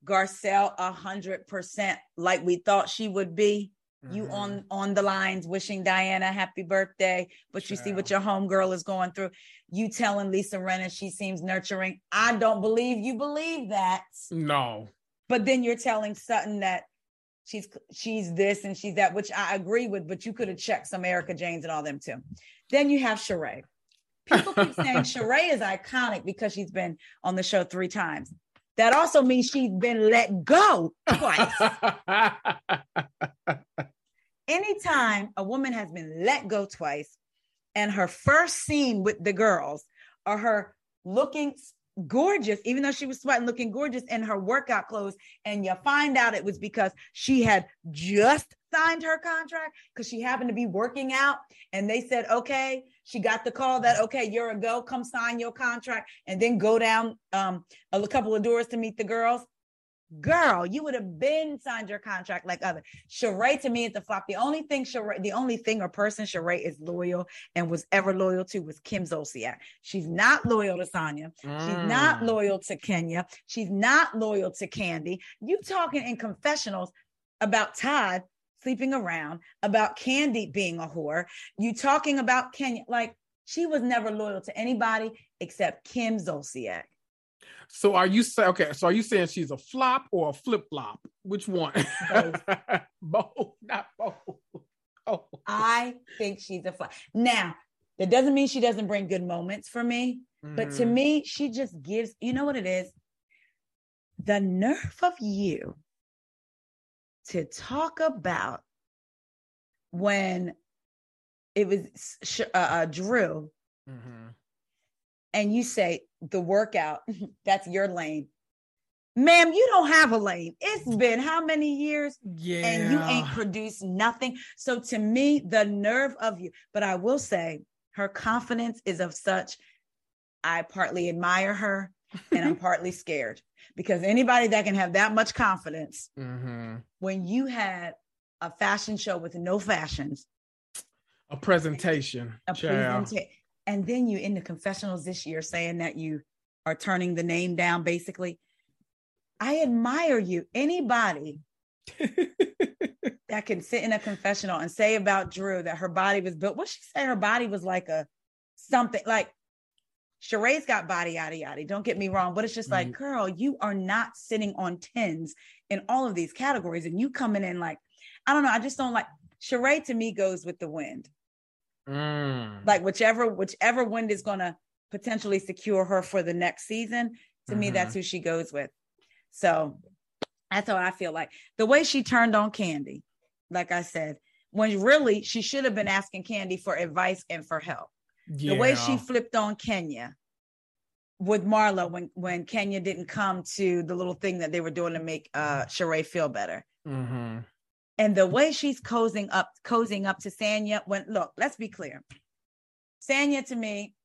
Garcelle a hundred percent like we thought she would be. You Mhm. on on the lines wishing Diana happy birthday, but you see what your homegirl is going through. You telling Lisa Rinna she seems nurturing. I don't believe you believe that, No. but then you're telling Sutton that she's she's this and she's that, which I agree with. But you could have checked some Erika Jaynes and all them too. Then you have Sheree. People keep saying Sheree is iconic because she's been on the show three times. That also means she's been let go twice. Anytime a woman has been let go twice, and her first scene with the girls are her looking gorgeous, even though she was sweating, looking gorgeous in her workout clothes, and you find out it was because she had just signed her contract because she happened to be working out, and they said, okay, she got the call that okay, you're a go, come sign your contract, and then go down um, a couple of doors to meet the girls. Girl, you would have been signed your contract like other. Sheree to me is the flop. The only thing Sheree, the only thing or person Sheree is loyal and was ever loyal to was Kim Zolciak. She's not loyal to Sanya. She's not Mm. loyal to Kenya. She's not loyal to Candy. You talking in confessionals about Todd sleeping around, about Candy being a whore. You talking about Kenya like she was never loyal to anybody except Kim Zolciak. So are you saying okay? So are you saying she's a flop or a flip flop? Which one? Both. both, not both. Oh. I think she's a flop. Now, that doesn't mean she doesn't bring good moments for me, but to Mhm. me, she just gives, you know what it is? The nerve of you to talk about when it was sh- uh, uh, Drew Mhm. and you say the workout, that's your lane. Ma'am, you don't have a lane. It's been how many years? yeah, and you ain't produced nothing. So to me, the nerve of you, but I will say her confidence is of such I partly admire her and I'm partly scared because anybody that can have that much confidence Mhm. when you had a fashion show with no fashions, a presentation. a presentation, and then you in the confessionals this year saying that you are turning the name down basically. I admire you. Anybody that can sit in a confessional and say about Drew that her body was built. What she said, her body was like a something like Sheree's got body yada yada. Don't get me wrong, but it's just like, Mhm. girl, you are not sitting on tens in all of these categories, and you coming in like, I don't know. I just don't like Sheree. To me, goes with the wind. Mm. Like whichever whichever wind is going to potentially secure her for the next season. To me, Mhm. that's who she goes with. So that's how I feel like the way she turned on Kandi, like I said, when really she should have been asking Kandi for advice and for help. The way she flipped on Kenya with Marla when when Kenya didn't come to the little thing that they were doing to make uh Sheree feel better. Mhm. And the way she's cozying up, cozying up to Sanya, when look, let's be clear. Sanya to me,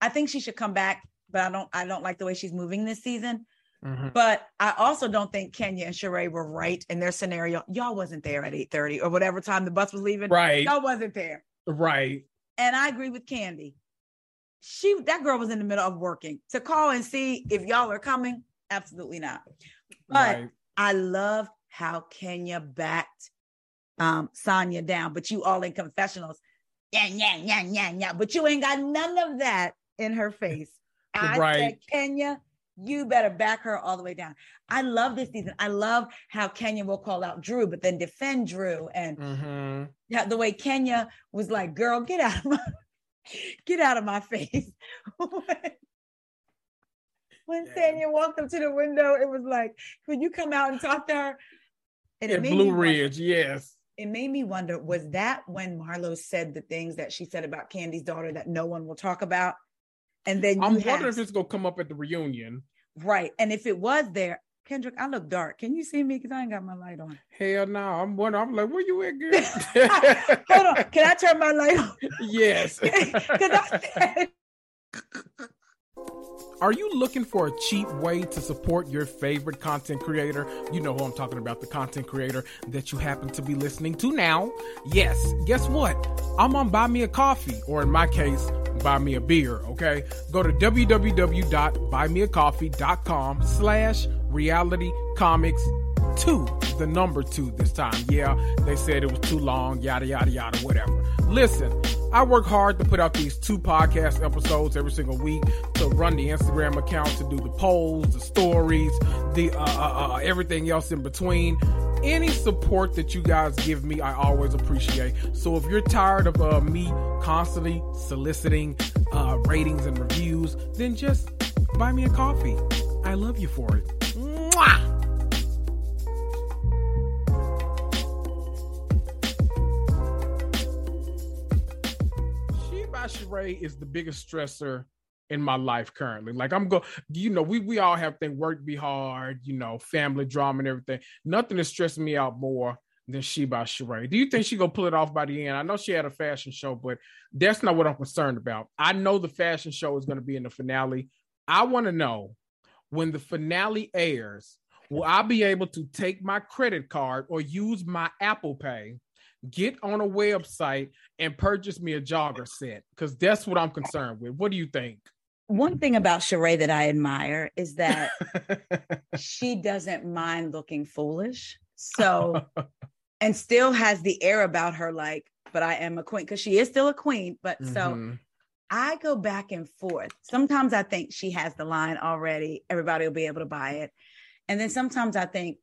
I think she should come back, but I don't I don't like the way she's moving this season. Mhm. But I also don't think Kenya and Sheree were right in their scenario. Y'all wasn't there at 8:30 or whatever time the bus was leaving. Right. Y'all wasn't there. Right. And I agree with Kandi. She that girl was in the middle of working. To call and see if y'all are coming, absolutely not. But right. I love how Kenya backed um Sanya down, but you all in confessionals. Yeah, yeah, yeah, yeah, yeah. But you ain't got none of that in her face. I Right. said, Kenya, you better back her all the way down. I love this season. I love how Kenya will call out Drew, but then defend Drew. And Mhm. yeah, the way Kenya was like, girl, get out of my get out of my face. when Yeah. Sanya walked up to the window, it was like, when you come out and talk to her, and In Blue wonder- Ridge, yes. it made me wonder, was that when Marlo said the things that she said about Kandi's daughter that no one will talk about? And then I'm have- wondering if it's gonna come up at the reunion. right. And if it was there, Kendrick, I look dark. Can you see me? Because I ain't got my light on. Hell no. I'm wondering. I'm like, where you at, girl? Hold on. Can I turn my light on? yes. Because I Are you looking for a cheap way to support your favorite content creator? You know who I'm talking about, the content creator that you happen to be listening to now. Yes, guess what? I'm on Buy Me a Coffee, or in my case, Buy Me a Beer, okay? Go to www.buymeacoffee.com slash reality comics two, the number two this time. Yeah, they said it was too long, yada, yada, yada, whatever. Listen, I work hard to put out these two podcast episodes every single week to run the Instagram account, to do the polls, the stories, the uh, uh, uh, everything else in between. Any support that you guys give me, I always appreciate. So if you're tired of uh, me constantly soliciting uh, ratings and reviews, then just buy me a coffee. I love you for it. Mwah! Sheree is the biggest stressor in my life currently. Like I'm go, you know, we we all have things. Work be hard, you know, family drama and everything. Nothing is stressing me out more than she by Sheree. Do you think she gonna pull it off by the end? I know she had a fashion show, but that's not what I'm concerned about. I know the fashion show is gonna be in the finale. I want to know when the finale airs, will I be able to take my credit card or use my Apple Pay, get on a website and purchase me a jogger set? Because that's what I'm concerned with. What do you think? one thing about Sheree that I admire is that she doesn't mind looking foolish. So, and still has the air about her, like, but I am a queen because she is still a queen. But so Mhm. I go back and forth. Sometimes I think she has the line already, everybody will be able to buy it. And then sometimes I think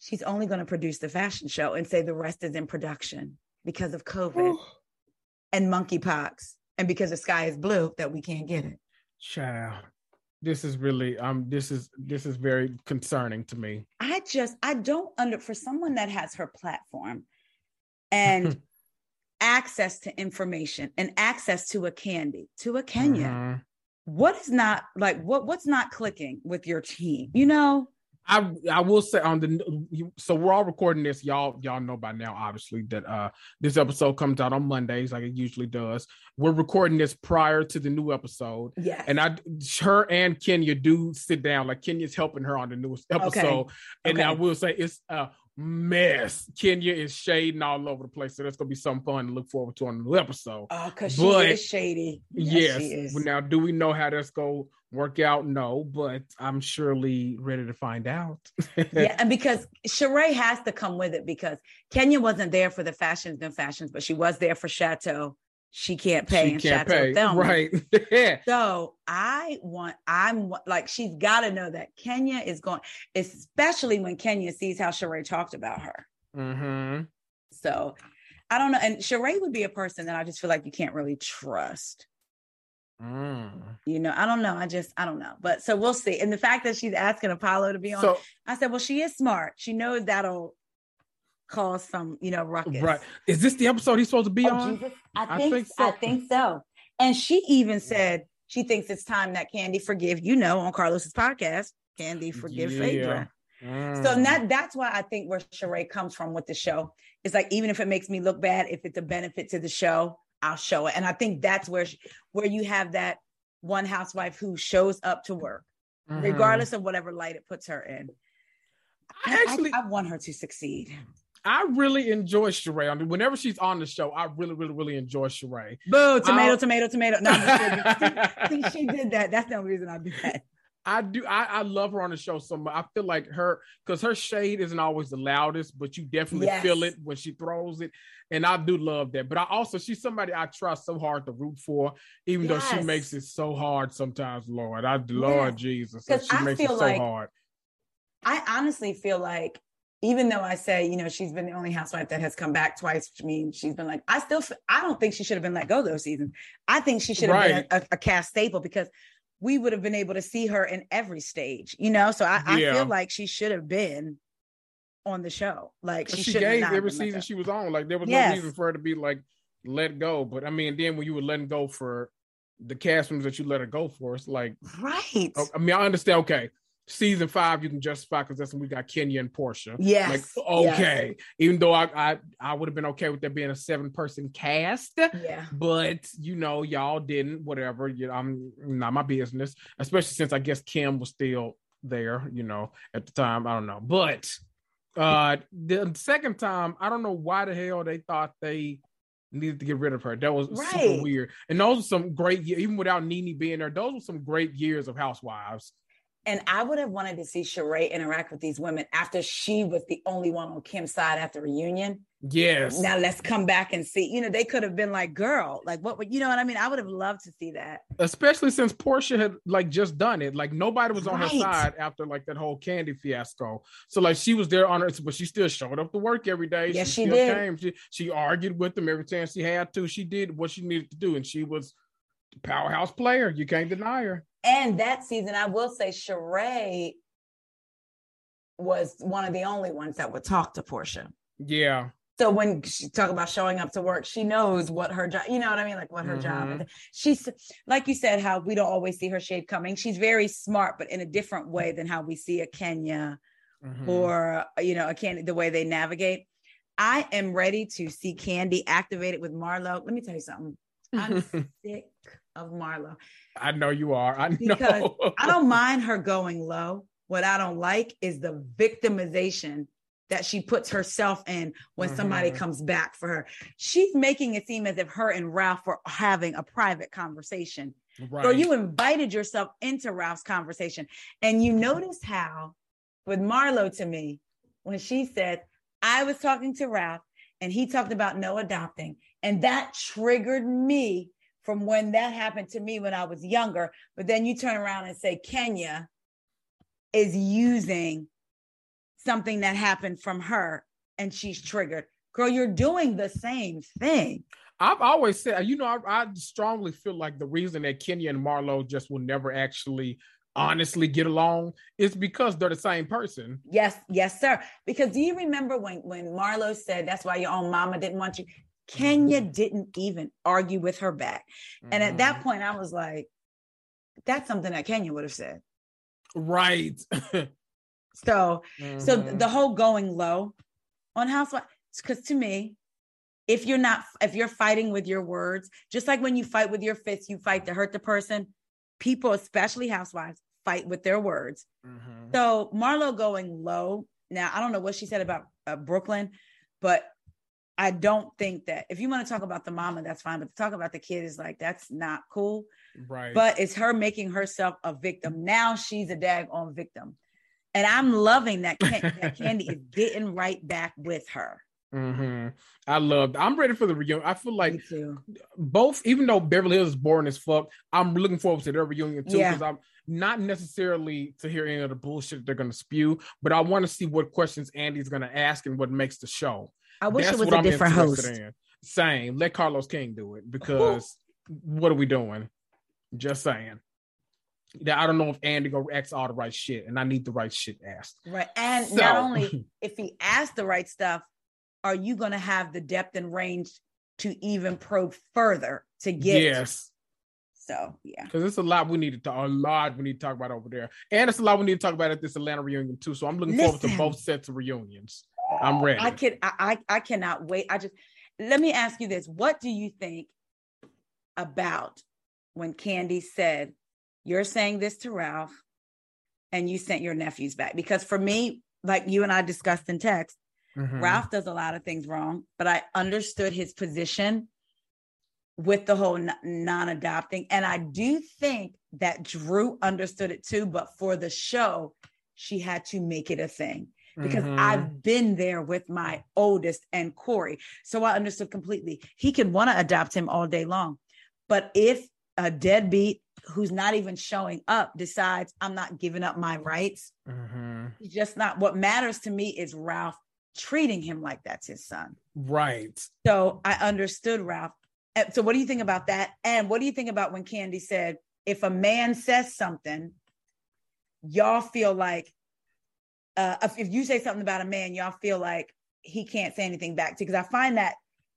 she's only going to produce the fashion show and say the rest is in production because of COVID. and monkeypox, and because the sky is blue, that we can't get it. Child, this is really um this is this is very concerning to me. I just I don't under for someone that has her platform and access to information and access to a Kandi to a Kenya. Mhm. What is not like what what's not clicking with your team? You know? I I will say on the so we're all recording this. Y'all y'all know by now, obviously, that uh this episode comes out on Mondays like it usually does. We're recording this prior to the new episode. Yes. And I, her and Kenya do sit down. Like Kenya's helping her on the newest episode, and Okay. I will say it's a mess. Kenya is shading all over the place, so that's gonna be some fun to look forward to on the new episode. Oh, because she is shady. yes. she is. Now, do we know how that's gonna work out? No, but I'm surely ready to find out. yeah, and because Sheree has to come with it because Kenya wasn't there for the fashions and fashions, but she was there for Chateau. She can't pay she in can't pay, film. right? yeah. So I want, I'm like, she's got to know that Kenya is going, especially when Kenya sees how Sheree talked about her. Mm-hmm. So I don't know. And Sheree would be a person that I just feel like you can't really trust. Mm. You know, I don't know. I just, I don't know. But so we'll see. And the fact that she's asking Apollo to be on, So I said, well, she is smart. She knows that'll cause some, you know, ruckus. right, is this the episode he's supposed to be Oh, on? Jesus. I I think, think I think so. And she even said she thinks it's time that Kandi forgive, you know, on Carlos's podcast, Kandi forgive Yeah. Phaedra. Mm. So that that's why I think where Sheree comes from with the show is like even if it makes me look bad, if it's a benefit to the show, I'll show it. And I think that's where where you have that one housewife who shows up to work, Mhm. regardless of whatever light it puts her in. I I- actually, I, want her to succeed. I really enjoy Sheree. I mean, whenever she's on the show, I really, really, really enjoy Sheree. Boo, tomato, I'll- tomato, tomato. No, kidding. See, she did that. That's the only reason I do that. I do. I, I love her on the show so much. I feel like her because her shade isn't always the loudest, but you definitely Yes. feel it when she throws it, and I do love that. But I also she's somebody I try so hard to root for, even though she makes it so hard sometimes. Lord, I Lord Jesus, she I makes it feel so like- hard. I honestly feel like, even though I say, you know, she's been the only housewife that has come back twice, which means she's been like, I still, I don't think she should have been let go those seasons. I think she should have Right. been a, a cast staple because we would have been able to see her in every stage, you know? So I, I feel like she should have been on the show. Like she, She, gave every season she was on. Like there was Yes. no reason for her to be like let go. But I mean, then when you were letting go for the cast members that you let her go for, it's like Right. I mean, I understand. Okay, season five you can justify because that's when we got Kenya and Porsha. Yes. Like yes. okay, even though I I, I would have been okay with there being a seven person cast, Yeah. but you know y'all didn't. Whatever, you know, I'm not my business. Especially since I guess Kim was still there. You know, at the time I don't know, but uh the second time I don't know why the hell they thought they needed to get rid of her. That was super weird. And those are some great even without Nene being there. Those were some great years of Housewives. And I would have wanted to see Sheree interact with these women after she was the only one on Kim's side after reunion. Yes. Now let's come back and see. You know, they could have been like, girl, like what would you know what I mean? I would have loved to see that. especially since Porsha had like just done it. Like nobody was on her side after like that whole Kandi fiasco. So like she was there on her, but she still showed up to work every day. Yes, she still did. Came. She, she argued with them every chance she had to. She did what she needed to do, and she was the powerhouse player. You can't deny her. And that season, I will say Sheree was one of the only ones that would talk to Porsha. Yeah. So when she talk about showing up to work, she knows what her job, you know what I mean? Like what her job Mhm. is. She's like you said, how we don't always see her shade coming. She's very smart, but in a different way than how we see a Kenya Mhm. or you know a Kandi the way they navigate i am ready to see Kandi activated with marlo let me tell you something i'm sick of marlo I know you are. I know. Because i don't mind her going low what i don't like is the victimization that she puts herself in when somebody Mhm. comes back for her she's making it seem as if her and ralph were having a private conversation right. or you invited yourself into Ralph's conversation. And you notice how, with Marlo to me, when she said, I was talking to Ralph and he talked about no adopting. And that triggered me from when that happened to me when I was younger. But then you turn around and say, Kenya is using something that happened from her and she's triggered. girl, you're doing the same thing. I've always said, you know, I, I strongly feel like the reason that Kenya and Marlo just will never actually honestly get along is because they're the same person. Yes, yes, sir. Because do you remember when when Marlo said that's why your own mama didn't want you? Kenya mm-hmm. didn't even argue with her back. And at that mm-hmm. point, I was like, that's something that Kenya would have said. Right. so mm-hmm. so the whole going low on housewives, because to me, if you're not if you're fighting with your words just like when you fight with your fists you fight to hurt the person people especially housewives fight with their words mm-hmm. so marlo going low now i don't know what she said about uh, brooklyn but i don't think that if you want to talk about the mama that's fine but to talk about the kid is like that's not cool right but it's her making herself a victim now she's a dag on victim and i'm loving that, that kandi is getting right back with her Mm-hmm. I love. I'm ready for the reunion. I feel like both, even though Beverly Hills is boring as fuck, I'm looking forward to their reunion too. Because yeah. I'm not necessarily to hear any of the bullshit they're going to spew, but I want to see what questions Andy's going to ask and what makes the show. I wish That's it was a I'm different host. In. Same. Let Carlos King do it because what are we doing? Just saying. I don't know if Andy gonna ask all the right shit, and I need the right shit asked. Right, and so. not only if he asks the right stuff, are you going to have the depth and range to even probe further to get yes so yeah because it's a lot we need to talk a lot we need to talk about over there and it's a lot we need to talk about at this atlanta reunion too so i'm looking Listen, forward to both sets of reunions i'm ready. I can I, I cannot wait. I just let me ask you this. What do you think about when Kandi said you're saying this to ralph and you sent your nephews back because for me like you and i discussed in text Mm-hmm. Ralph does a lot of things wrong, but I understood his position with the whole non adopting. And I do think that Drew understood it too, but for the show, she had to make it a thing because mm-hmm. I've been there with my oldest and Corey. So I understood completely. He could want to adopt him all day long. But if a deadbeat who's not even showing up decides I'm not giving up my rights, mm-hmm. just not what matters to me is Ralph treating him like that's his son. Right. So I understood Ralph. So what do you think about that? And what do you think about when Kandi said, if a man says something, y'all feel like uh, if you say something about a man, y'all feel like he can't say anything back to because I find that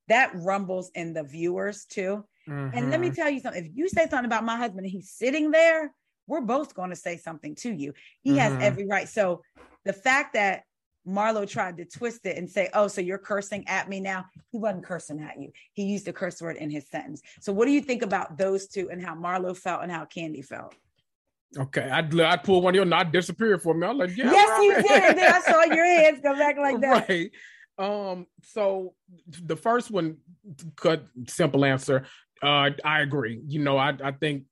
that rumbles in the viewers too. Mm-hmm. And let me mm-hmm. tell you something: if you say something about my husband and he's sitting there, we're both going to say something to you. He mm-hmm. has every right. So the fact that Marlo tried to twist it and say, "Oh, so you're cursing at me now?" He wasn't cursing at you. He used a curse word in his sentence. So, what do you think about those two and how Marlo felt and how Kandi felt? Okay, I'd I'd pull one of your not disappear for me. I'm like, yeah, yes, you did. And then I saw your hands go back like that. Right. Um. So the first one, cut simple answer. Uh, I agree. You know, I I think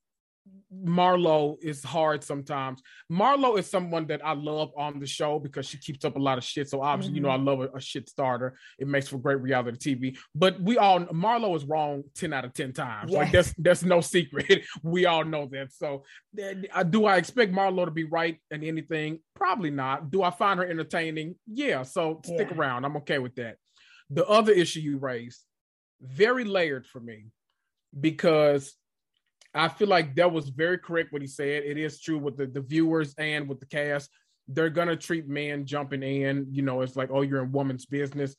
Marlo is hard sometimes. Marlo is someone that I love on the show because she keeps up a lot of shit. So obviously, mm-hmm. you know, I mm-hmm. love a, a, shit starter. It makes for great reality TV. But we all Marlo is wrong ten out of ten times. Yes. Like that's that's no secret. we all know that. So uh, do I expect Marlo to be right in anything? Probably not. Do I find her entertaining? Yeah. So stick yeah. around. I'm okay with that. The other issue you raised, very layered for me, because I feel like that was very correct what he said. It is true with the, the viewers and with the cast. They're gonna treat men jumping in, you know, it's like, oh, you're in woman's business.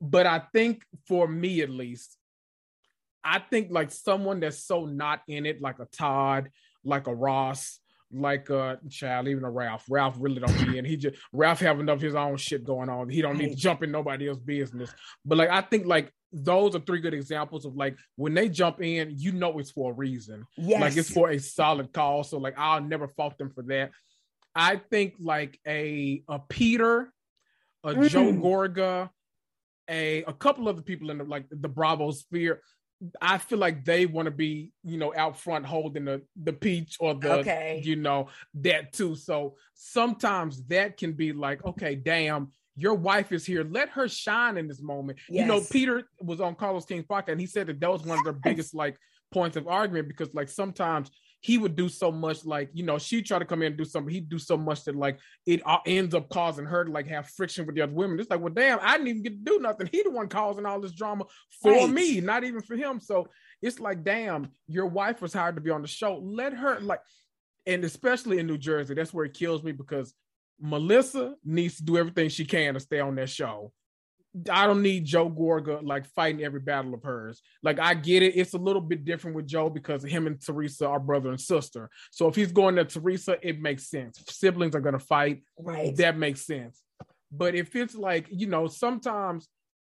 But I think for me at least, I think like someone that's so not in it, like a Todd, like a Ross, like a child, even a Ralph. Ralph really don't be in. He just Ralph have enough his own shit going on. He don't need to jump in nobody else's business. But like I think like those are three good examples of like when they jump in, you know it's for a reason. Yes. Like it's for a solid call. So like I'll never fault them for that. I think like a a Peter, a mm. Joe Gorga, a a couple of the people in the like the Bravo sphere. I feel like they want to be, you know, out front holding the the peach or the, okay. you know, that too. So sometimes that can be like, okay, damn, your wife is here. Let her shine in this moment. Yes. You know, Peter was on Carlos King's podcast and he said that that was one of their biggest like points of argument because like sometimes he would do so much like you know she try to come in and do something he'd do so much that like it ends up causing her to like have friction with the other women. It's like well damn i didn't even get to do nothing. He the one causing all this drama for right. me not even for him. So it's like damn your wife was hired to be on the show. Let her like and especially in new jersey that's where it kills me because melissa needs to do everything she can to stay on that show I don't need Joe Gorga like fighting every battle of hers. Like I get it. It's a little bit different with Joe because him and Teresa are brother and sister. So if he's going to Teresa, it makes sense. Siblings are gonna fight. Right. That makes sense. But if it's like, you know, sometimes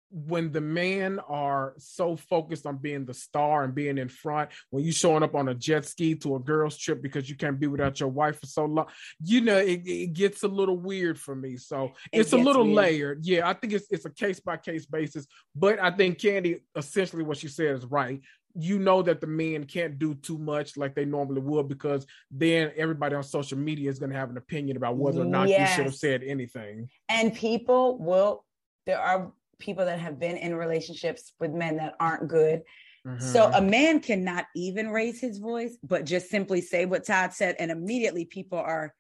when the men are so focused on being the star and being in front, when you showing up on a jet ski to a girl's trip because you can't be without your wife for so long, you know, it, it gets a little weird for me. So it it's a little weird. layered. Yeah, I think it's it's a case by case basis. But I think Kandi essentially what she said is right. You know that the men can't do too much like they normally would because then everybody on social media is going to have an opinion about whether or not yes. you should have said anything. And people will there are people that have been in relationships with men that aren't good. Mm-hmm. So a man cannot even raise his voice, but just simply say what Todd said, and immediately people are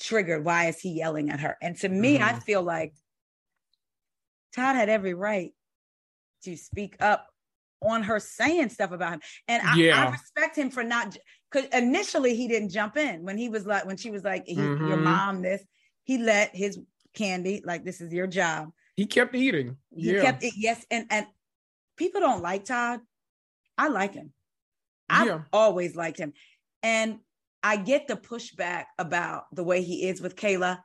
triggered. Why is he yelling at her? And to me, mm-hmm. I feel like Todd had every right to speak up on her saying stuff about him. And I, yeah. I respect him for not because initially he didn't jump in when he was like when she was like, mm-hmm. your mom this, he let his candy like this is your job. He kept eating. He yeah. kept it, yes. And and people don't like Todd. I like him. I've yeah. always liked him. And I get the pushback about the way he is with Kayla.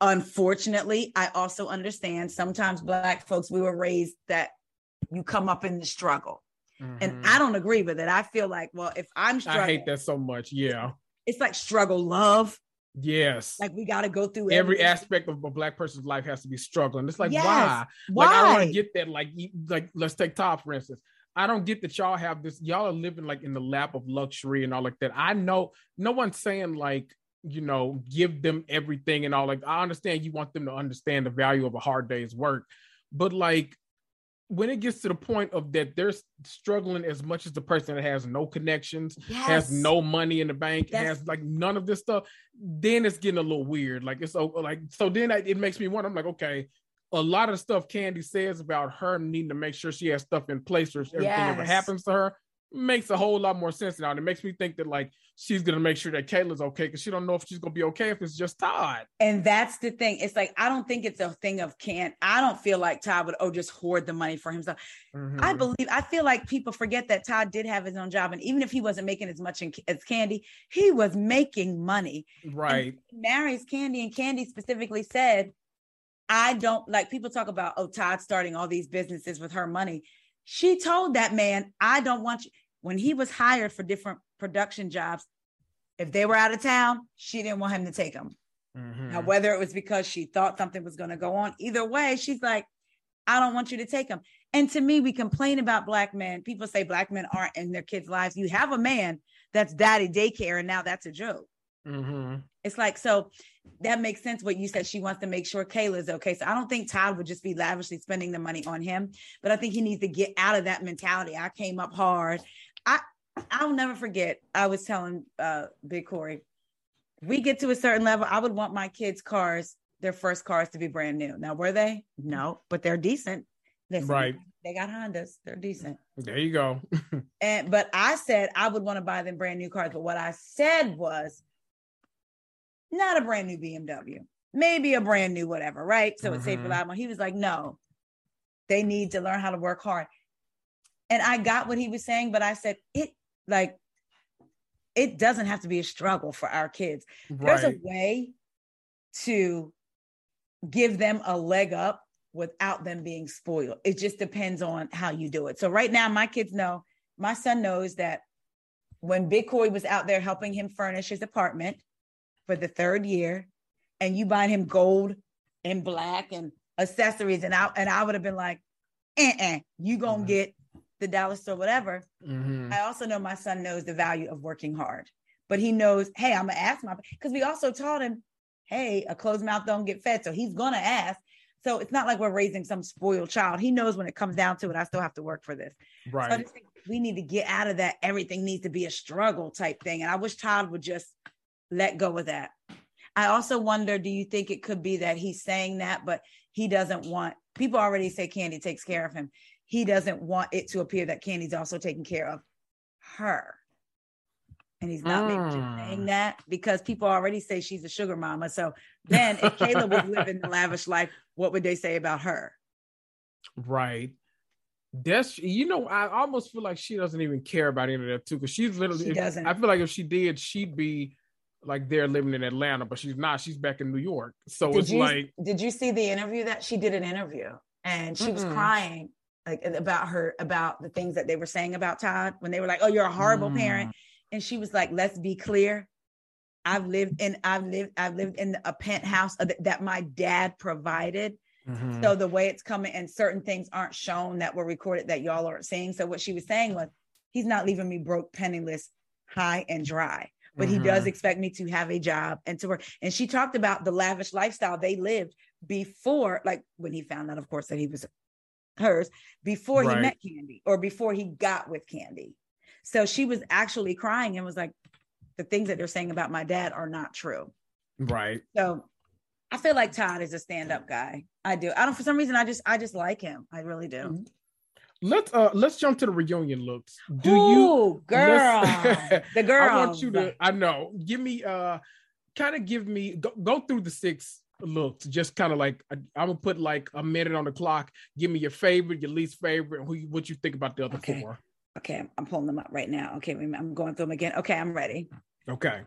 Unfortunately, I also understand sometimes black folks, we were raised that you come up in the struggle. Mm-hmm. And I don't agree with it. I feel like, well, if I'm struggling, I hate that so much. Yeah. It's like struggle love. Yes. Like we got to go through every, aspect of a black person's life has to be struggling. It's like yes. why? Why? Like I don't want to get that. Like like let's take Todd for instance. I don't get that y'all have this. Y'all are living like in the lap of luxury and all like that. I know no one's saying like you know give them everything and all. Like I understand you want them to understand the value of a hard day's work, but like when it gets to the point of that they're struggling as much as the person that has no connections, yes. has no money in the bank, has like none of this stuff, then it's getting a little weird. Like it's so like so then it makes me wonder. I'm like, okay, a lot of stuff Kandi says about her needing to make sure she has stuff in place or everything yes. ever happens to her makes a whole lot more sense now. And it makes me think that like she's gonna make sure that Kayla's okay because she don't know if she's gonna be okay if it's just Todd. And that's the thing. It's like I don't think it's a thing of can't. I don't feel like Todd would oh just hoard the money for himself. Mm-hmm. I believe. I feel like people forget that Todd did have his own job, and even if he wasn't making as much in, as Kandi, he was making money. Right. marries Kandi, and Kandi specifically said. I don't like people talk about, oh, Todd starting all these businesses with her money. She told that man, I don't want you. When he was hired for different production jobs, if they were out of town, she didn't want him to take them. Mm-hmm. Now, whether it was because she thought something was going to go on, either way, she's like, I don't want you to take them. And to me, we complain about black men. People say black men aren't in their kids' lives. You have a man that's daddy daycare, and now that's a joke. Mm-hmm. It's like, so that makes sense what you said. She wants to make sure Kayla's okay. So I don't think Todd would just be lavishly spending the money on him, but I think he needs to get out of that mentality. I came up hard. I I'll never forget. I was telling uh Big Corey, we get to a certain level, I would want my kids' cars, their first cars to be brand new. Now, were they? No, but they're decent. Listen, right. They got Hondas. They're decent. There you go. and but I said I would want to buy them brand new cars. But what I said was not a brand new BMW, maybe a brand new whatever, right? So mm-hmm. it's safe reliable. He was like, no, they need to learn how to work hard. And I got what he was saying, but I said it like it doesn't have to be a struggle for our kids. Right. There's a way to give them a leg up without them being spoiled. It just depends on how you do it. So right now, my kids know, my son knows that when Big Corey was out there helping him furnish his apartment, for the third year and you buying him gold and black and accessories and I and I would have been like, uh-uh, you gonna mm-hmm. get the dollar store, whatever. Mm-hmm. I also know my son knows the value of working hard, but he knows, hey, I'm gonna ask my because we also taught him, hey, a closed mouth don't get fed, so he's gonna ask. So it's not like we're raising some spoiled child. He knows when it comes down to it, I still have to work for this. Right. So we need to get out of that everything needs to be a struggle type thing. And I wish Todd would just let go of that. I also wonder, do you think it could be that he's saying that, but he doesn't want people already say Kandi takes care of him. He doesn't want it to appear that Kandi's also taking care of her. And he's not just saying Mm. that because people already say she's a sugar mama. So then if Kayla was living the lavish life, what would they say about her? Right. That's you know, I almost feel like she doesn't even care about any of that too, because she's literally. She doesn't. I feel like if she did, she'd be like they're living in Atlanta, but she's not. She's back in New York, so Did it's you like did you see the interview that she did an interview and she was Mm-mm. crying like about her about the things that they were saying about Todd when they were like, "Oh, you're a horrible Mm. parent," and she was like, "Let's be clear." I've lived in I've lived I've lived in a penthouse that my dad provided. Mhm. So the way it's coming and certain things aren't shown that were recorded that y'all aren't seeing. So what she was saying was, he's not leaving me broke, penniless, high and dry. But he does Mhm. expect me to have a job and to work. And she talked about the lavish lifestyle they lived before, like when he found out, of course, that he was hers, before he met Kandi or before he got with Kandi. So she was actually crying and was like, the things that they're saying about my dad are not true. right. So I feel like Todd is a stand-up guy. I do. I don't for some reason I just I just like him. I really do. Let's uh let's jump to the reunion looks. Do you girl? the girl. I want you to I know. Give me uh kind of give me go, go through the six looks. Just kind of like I, I'm gonna put like a minute on the clock. Give me your favorite, your least favorite, who you, what you think about the other Okay. four. Okay, I'm- I'm pulling them up right now. Okay, wait a minute, I'm going through them again. Okay, I'm ready. Okay.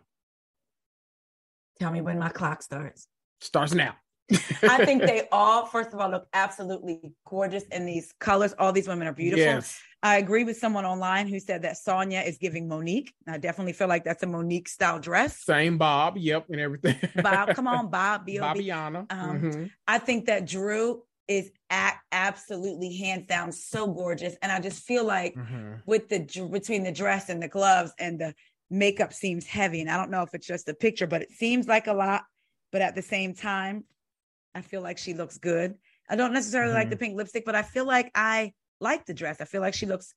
Tell me when my clock starts. Starts now. I think they all, first of all, look absolutely gorgeous in these colors. All these women are beautiful. Yes. I agree with someone online who said that Sanya is giving Monique. I definitely feel like that's a Monique style dress. Same Bob. Yep, and everything. Bob, come on, Bob. B-O-B. Bobbiana. Um, Mhm. I think that Drew is a- absolutely hands down so gorgeous, and I just feel like Mhm. with the between the dress and the gloves and the makeup seems heavy, and I don't know if it's just a picture, but it seems like a lot. But at the same time, I feel like she looks good. I don't necessarily like the pink lipstick, but I feel like I like the dress. I feel like she looks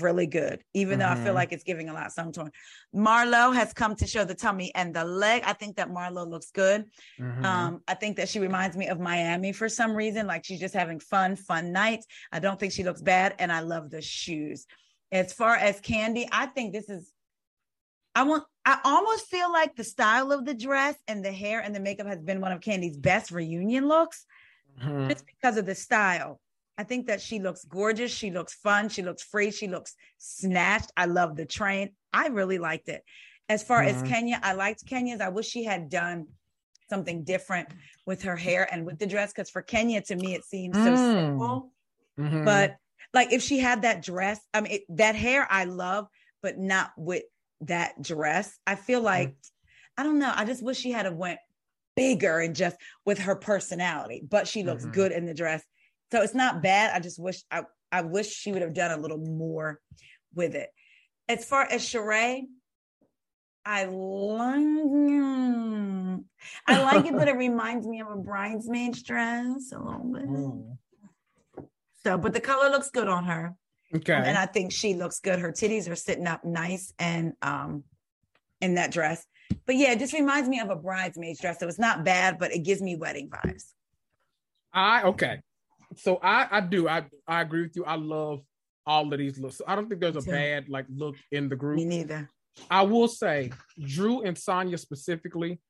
really good, even though I feel Mhm. like it's giving a lot some tone. Marlo has come to show the tummy and the leg. I think that Marlo looks good. Mhm. Um, I think that she reminds me of Miami for some reason. Like she's just having fun, fun nights. I don't think she looks bad, and I love the shoes. As far as Kandi, I think this is. I want. I almost feel like the style of the dress and the hair and the makeup has been one of Kandi's best reunion looks, Mhm. just because of the style. I think that she looks gorgeous. She looks fun. She looks free. She looks snatched. I love the train. I really liked it. As far as Mhm. Kenya, I liked Kenya's. I wish she had done something different with her hair and with the dress because for Kenya, to me, it seems so Mm. simple. Mhm. But like if she had that dress, I mean, it, that hair I love, but not with that dress. I feel Mm. like I don't know. I just wish she had a went bigger and just with her personality. But she looks Mhm. good in the dress, so it's not bad. I just wish I I wish she would have done a little more with it. As far as Sheree, I like I like it, but it reminds me of a bridesmaid's dress a little bit. Mm. So, but the color looks good on her. Okay. And I think she looks good. Her titties are sitting up nice and um in that dress. But yeah, it just reminds me of a bridesmaid's dress. So it's not bad, but it gives me wedding vibes. I okay. So I I do I I agree with you. I love all of these looks. I don't think there's a bad like look in the group. Me neither. I will say Drew and Sanya specifically.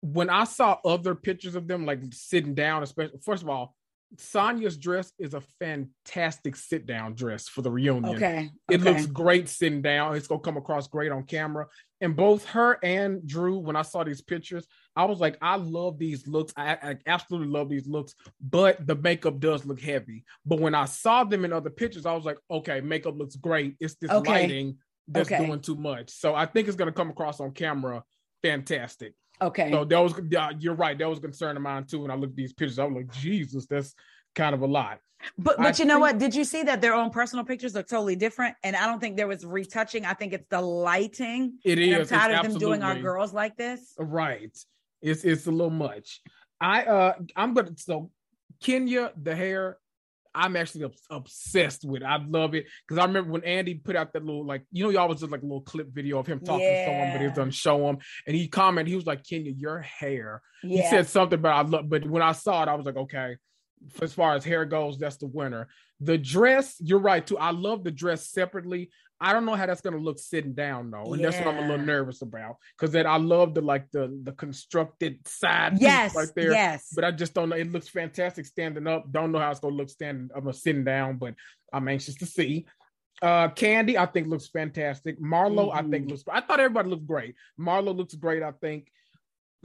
When I saw other pictures of them like sitting down, especially first of all, Sanya's dress is a fantastic sit down dress for the reunion. Okay. It okay. looks great sitting down. It's gonna come across great on camera. And both her and Drew, when I saw these pictures, I was like, I love these looks. I, I absolutely love these looks, but the makeup does look heavy. But when I saw them in other pictures, I was like, okay, makeup looks great. It's this Okay. lighting that's Okay. doing too much. So I think it's gonna come across on camera fantastic. Okay. So that was yeah, you're right. That was a concern of mine too. When I looked at these pictures, I was like, Jesus, that's kind of a lot. But I but you know think- what? Did you see that their own personal pictures look totally different? And I don't think there was retouching. I think it's the lighting. It is. I'm tired It's of them doing our girls like this. Right. It's it's a little much. I uh I'm gonna so Kenya, the hair, I'm actually obsessed with. It. I love it because I remember when Andy put out that little like you know y'all was just like a little clip video of him talking yeah. to someone, but he doesn't show him, and he commented he was like, "Kenya, your hair." Yeah. He said something, but I love. But when I saw it, I was like, okay. As far as hair goes, that's the winner. The dress, you're right too. I love the dress separately. I don't know how that's gonna look sitting down though, and yeah. that's what I'm a little nervous about because that I love the like the the constructed side yes, right there. Yes, but I just don't know. It looks fantastic standing up. Don't know how it's gonna look standing. I'm sitting down, but I'm anxious to see. Uh, Kandi, I think looks fantastic. Marlo, mm-hmm. I think mm-hmm. looks. I thought everybody looked great. Marlo looks great. I think.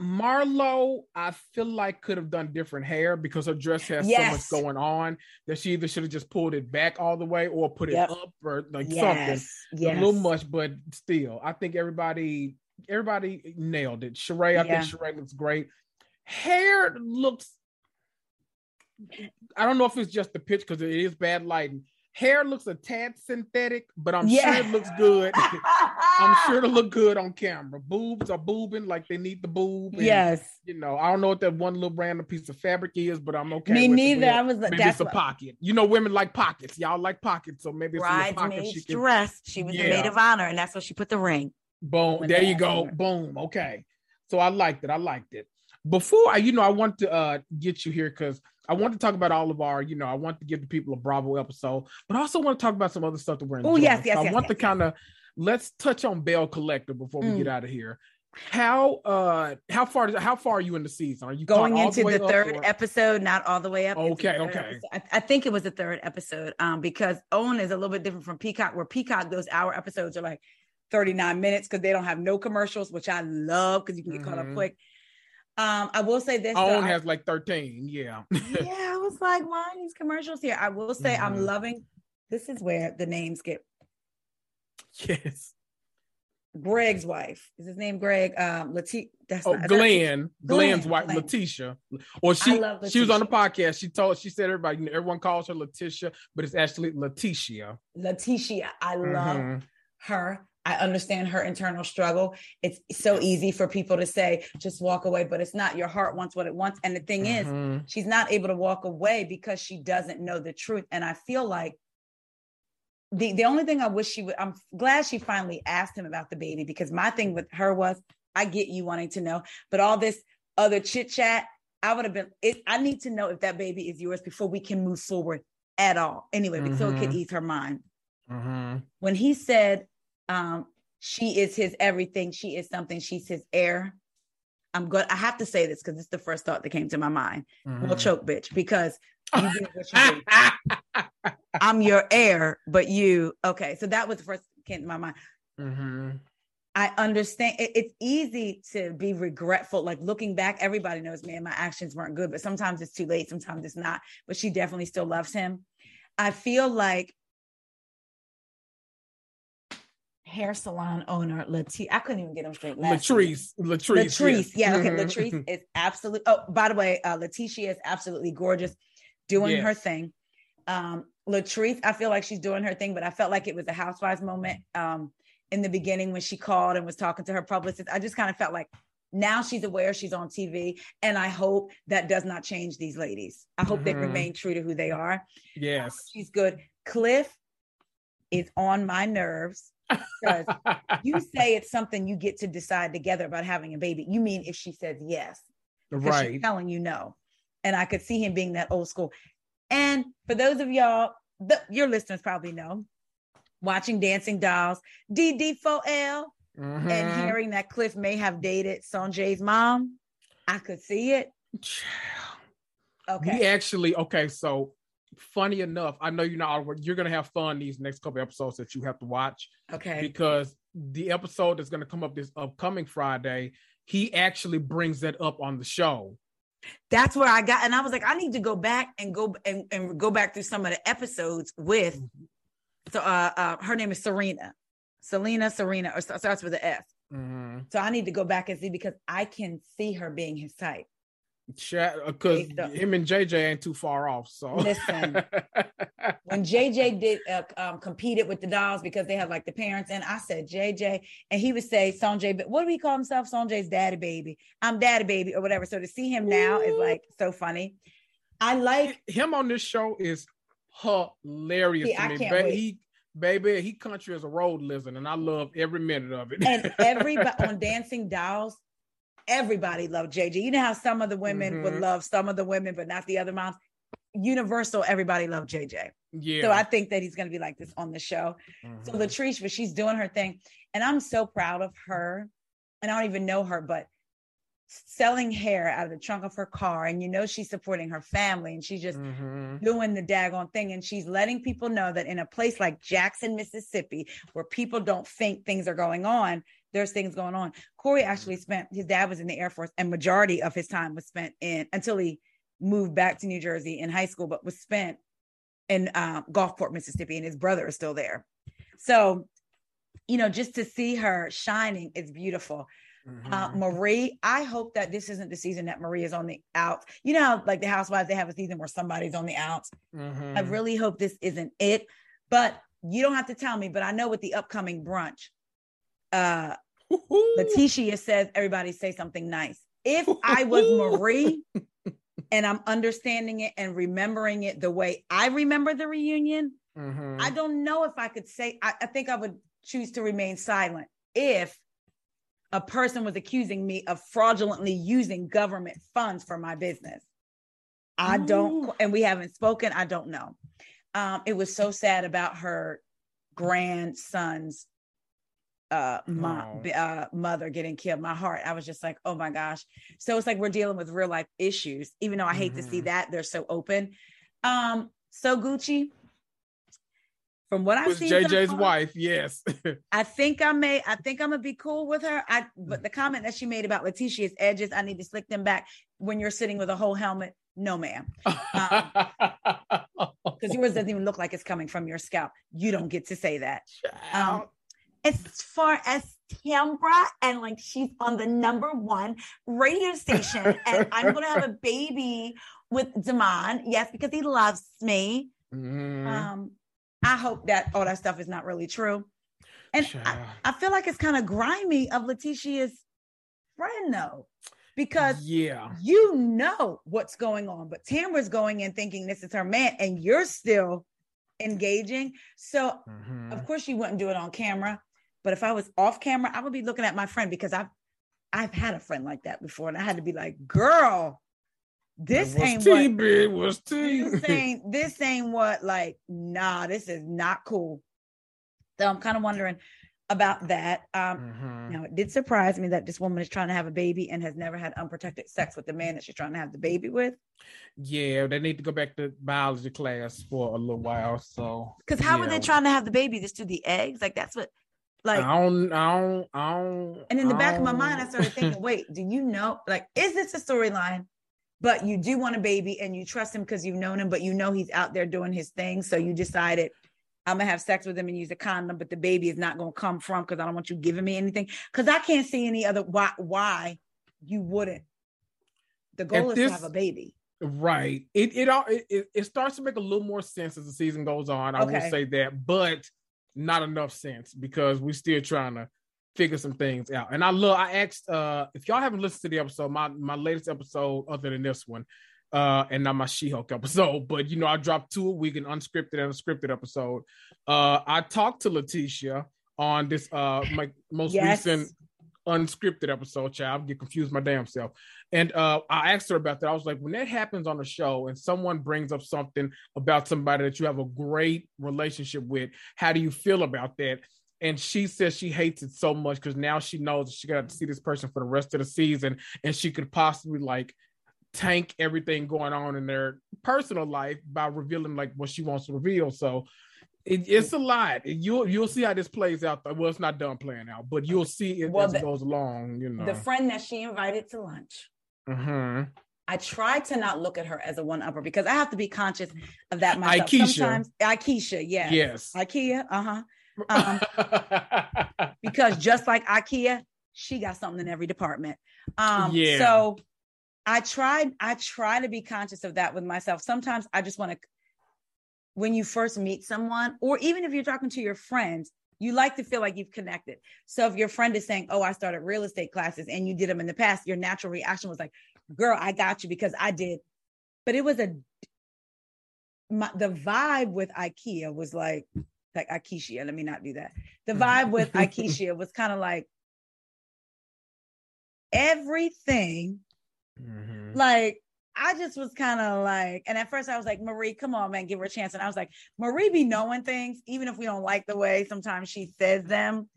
Marlo, I feel like could have done different hair because her dress has yes. so much going on that she either should have just pulled it back all the way or put it yep. up or like yes. something. Yes. A little much, but still, I think everybody everybody nailed it. Sheree, I yeah. think Sheree looks great. Hair looks. I don't know if it's just the pitch because it is bad lighting. Hair looks a tad synthetic, but I'm yeah. sure it looks good. I'm sure it'll look good on camera. Boobs are boobing like they need the boob. And, yes. You know, I don't know what that one little random piece of fabric is, but I'm okay. Me neither. I was maybe it's a what... pocket. You know, women like pockets. Y'all like pockets, so maybe it's a pocket. She can... dressed. She was yeah. the maid of honor, and that's where she put the ring. Boom. There you go. Her. Boom. Okay. So I liked it. I liked it. Before I, you know, I want to uh get you here because I want to talk about all of our, you know, I want to give the people a Bravo episode, but I also want to talk about some other stuff that we're enjoying. Oh, yes, yes, so yes, I want yes, to kind of let's touch on Belle Collective before we mm. get out of here. How uh how far how far are you in the season? Are you going into the, the third or? episode, not all the way up? Okay, okay. I, I, think it was the third episode. Um, because OWN is a little bit different from Peacock, where Peacock those hour episodes are like 39 minutes because they don't have no commercials, which I love because you can get mm-hmm. caught up mm-hmm. quick. Um, I will say this. OWN has like 13. Yeah. yeah, I was like, why these commercials here? I will say mm-hmm. I'm loving this is where the names get Yes. Greg's wife. Is his name Greg? Um Lati- that's oh, not, Glenn. Glenn's wife, Glenn. Letitia. Or she Letitia. she was on the podcast. She told she said everybody, everyone calls her Letitia, but it's actually Letitia. Letitia. I love mm-hmm. her. I understand her internal struggle. It's so easy for people to say, just walk away, but it's not. Your heart wants what it wants. And the thing mm-hmm. is, she's not able to walk away because she doesn't know the truth. And I feel like the, the only thing I wish she would, I'm glad she finally asked him about the baby because my thing with her was, I get you wanting to know, but all this other chit chat, I would have been, it, I need to know if that baby is yours before we can move forward at all. Anyway, mm-hmm. so it could ease her mind. Mm-hmm. When he said, um, she is his everything. She is something. She's his heir. I'm good. I have to say this because it's the first thought that came to my mind. Mm-hmm. Well, choke, bitch, because you what you. I'm your heir, but you okay. So that was the first came to my mind. Mm-hmm. I understand. It, it's easy to be regretful. Like looking back, everybody knows, man, my actions weren't good, but sometimes it's too late. Sometimes it's not. But she definitely still loves him. I feel like hair salon owner Latrice. I couldn't even get them straight. Latrice, Latrice, Latrice. Yeah, okay. Mm-hmm. Latrice is absolutely. Oh, by the way, uh, Letitia is absolutely gorgeous, doing yes. her thing. Um, Latrice, I feel like she's doing her thing, but I felt like it was a housewives moment um, in the beginning when she called and was talking to her publicist. I just kind of felt like now she's aware she's on TV, and I hope that does not change these ladies. I hope mm-hmm. they remain true to who they are. Yes, she's good. Cliff is on my nerves because you say it's something you get to decide together about having a baby. You mean if she says yes, right? She's telling you no, and I could see him being that old school. And for those of y'all, the, your listeners probably know, watching Dancing Dolls, DD4L, mm-hmm. and hearing that Cliff may have dated Sonjay's mom, I could see it. Okay. We actually okay. So funny enough, I know you're not. You're gonna have fun these next couple episodes that you have to watch. Okay. Because the episode that's gonna come up this upcoming Friday, he actually brings that up on the show. That's where I got, and I was like, I need to go back and go and, and go back through some of the episodes with. Mm-hmm. So, uh, uh, her name is Serena, Selena, Serena, or starts with an S. Mm-hmm. So I need to go back and see because I can see her being his type because uh, him and JJ ain't too far off. So listen, when JJ did uh, um, competed with the dolls because they had like the parents, and I said JJ, and he would say Sonjay, but what do he call himself? Sonjay's daddy baby. I'm daddy baby or whatever. So to see him now Ooh. is like so funny. I like him on this show is hilarious See, to me. Ba- wait. he baby, he country as a road lizard, and I love every minute of it. and everybody on Dancing Dolls, everybody loved JJ. You know how some of the women would Mhm. love some of the women, but not the other moms. Universal, everybody loved JJ. yeah. So I think that he's going to be like this on the show. So Mhm. Latrice, but she's doing her thing, and I'm so proud of her. And I don't even know her, but selling hair out of the trunk of her car, and you know she's supporting her family, and she's just Mhm. doing the daggone thing, and she's letting people know that in a place like Jackson, Mississippi, where people don't think things are going on, there's things going on. Corey actually spent his dad was in the Air Force, and majority of his time was spent in until he moved back to New Jersey in high school, but was spent in uh, Gulfport, Mississippi, and his brother is still there. So, you know, just to see her shining is beautiful. Uh, Mhm. Marie, I hope that this isn't the season that Marie is on the out. You know, how, like the Housewives, they have a season where somebody's on the outs. I Mhm. really hope this isn't it. But you don't have to tell me. But I know with the upcoming brunch, uh. Letitia says everybody say something nice. If I was Marie and I'm understanding it and remembering it the way I remember the reunion, Mhm. I don't know if I could say, I, I think I would choose to remain silent if a person was accusing me of fraudulently using government funds for my business. I don't, and we haven't spoken. I don't know. Um, it was so sad about her grandson's uh, mo- Oh. uh mother getting killed. My heart, I was just like, oh my gosh. So it's like we're dealing with real life issues, even though I hate to see Mhm. that they're so open. Um, so Gucci, from what I've seen, JJ's wife. Yes. I think I may. I think I'm gonna be cool with her. I but the comment that she made about Letitia's edges, I need to slick them back when you're sitting with a whole helmet. No, ma'am, because yours doesn't even look like it's coming from your scalp. You don't get to say that. Um, as far as Tambra and like she's on the number one radio station, and I'm gonna have a baby with Damon. Yes, because he loves me. Mhm. Um, I hope that all that stuff is not really true. And I, I feel like it's kind of grimy of Letitia's friend though, because yeah. you know what's going on, but Tambra's going in thinking this is her man, and you're still engaging. So Mhm. of course she wouldn't do it on camera, but if I was off camera, I would be looking at my friend because I've I've had a friend like that before, and I had to be like, girl, this ain't tea, what. It was tea. this ain't this ain't what like nah this is not cool so i'm kind of wondering about that um Mhm. now it did surprise me that this woman is trying to have a baby and has never had unprotected sex with the man that she's trying to have the baby with Yeah, they need to go back to biology class for a little while. So because how yeah. are they trying to have the baby just through the eggs like that's what like I don't, I don't, I don't. and in the back of my mind i started thinking wait do you know like is this a storyline but you do want a baby and you trust him because you've known him but you know he's out there doing his thing so you decided i'm gonna have sex with him and use a condom but the baby is not gonna come from because i don't want you giving me anything because i can't see any other why why you wouldn't the goal If is this- to have a baby Right. It it all it, it, starts to make a little more sense as the season goes on. I will Okay. say that, but not enough sense because we're still trying to figure some things out. And I love I asked uh if y'all haven't listened to the episode, my my latest episode other than this one, uh, and not my She-Hulk episode, but you know, I dropped two a week, an unscripted and a scripted episode. Uh I talked to Letitia on this uh my most yes recent unscripted episode, child. I get confused my damn self. And uh, I asked her about that. I was like, when that happens on a show and someone brings up something about somebody that you have a great relationship with, how do you feel about that? And she says she hates it so much because now she knows she got to see this person for the rest of the season and she could possibly like tank everything going on in their personal life by revealing like what she wants to reveal. So it, it's a lot. You'll you'll see how this plays out. Well, it's not done playing out, but you'll see it Well, as the- it goes along. You know. the friend that she invited to lunch hmm I try to not look at her as a one upper because I have to be conscious of that myself. Aikisha. Sometimes Aikisha, yeah. Yes. IKEA, uh-huh. Um, because just like IKEA, she got something in every department. Um, Yeah. so I tried, I try to be conscious of that with myself. Sometimes I just want to when you first meet someone, or even if you're talking to your friends, you like to feel like you've connected. So if your friend is saying, Oh, I started real estate classes and you did them in the past, your natural reaction was like, Girl, I got you because I did. But it was a my, the vibe with IKEA was like like Ikea. Let me not do that. The vibe with Ikea was kind of like everything. Mm-hmm. Like I just was kind of like, and at first I was like, Marie, come on, man, give her a chance. And I was like, Marie be knowing things, even if we don't like the way sometimes she says them.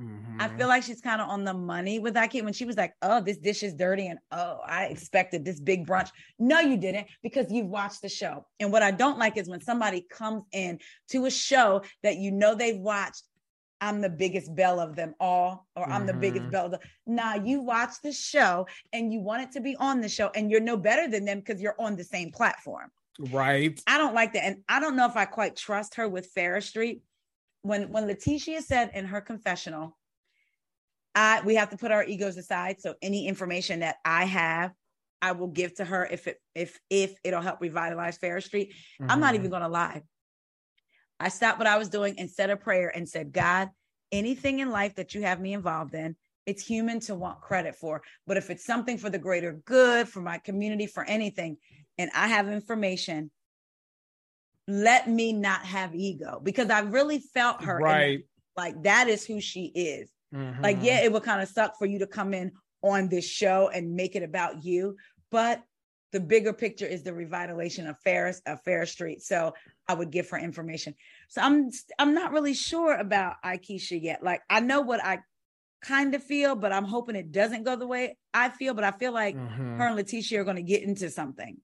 Mm-hmm. I feel like she's kind of on the money with that kid when she was like, "Oh, this dish is dirty," and "Oh, I expected this big brunch." No, you didn't because you've watched the show. And what I don't like is when somebody comes in to a show that you know they've watched. I'm the biggest belle of them all, or I'm mm-hmm. the biggest mm-hmm. belle. Of the... Nah, you watch the show and you want it to be on the show, and you're no better than them because you're on the same platform. Right. I don't like that, and I don't know if I quite trust her with Farish Street when when Letitia said in her confessional, I we have to put our egos aside. So any information that I have, I will give to her if it if if it'll help revitalize Farish Street. Mm-hmm. I'm not even mm-hmm. gonna lie. I stopped what I was doing and said a prayer and said, God, anything in life that you have me involved in, it's human to want credit for. But if it's something for the greater good, for my community, for anything, and I have information let me not have ego because I really felt her. Right. like that is who she is. Mm-hmm. Like, yeah, it would kind of suck for you to come in on this show and make it about you, but the bigger picture is the revitalization of Ferris, of Farish Street. So I would give her information. So I'm I'm not really sure about Aikisha yet. Like I know what I kind of feel, but I'm hoping it doesn't go the way I feel. But I feel like mm-hmm. her and Letitia are going to get into something.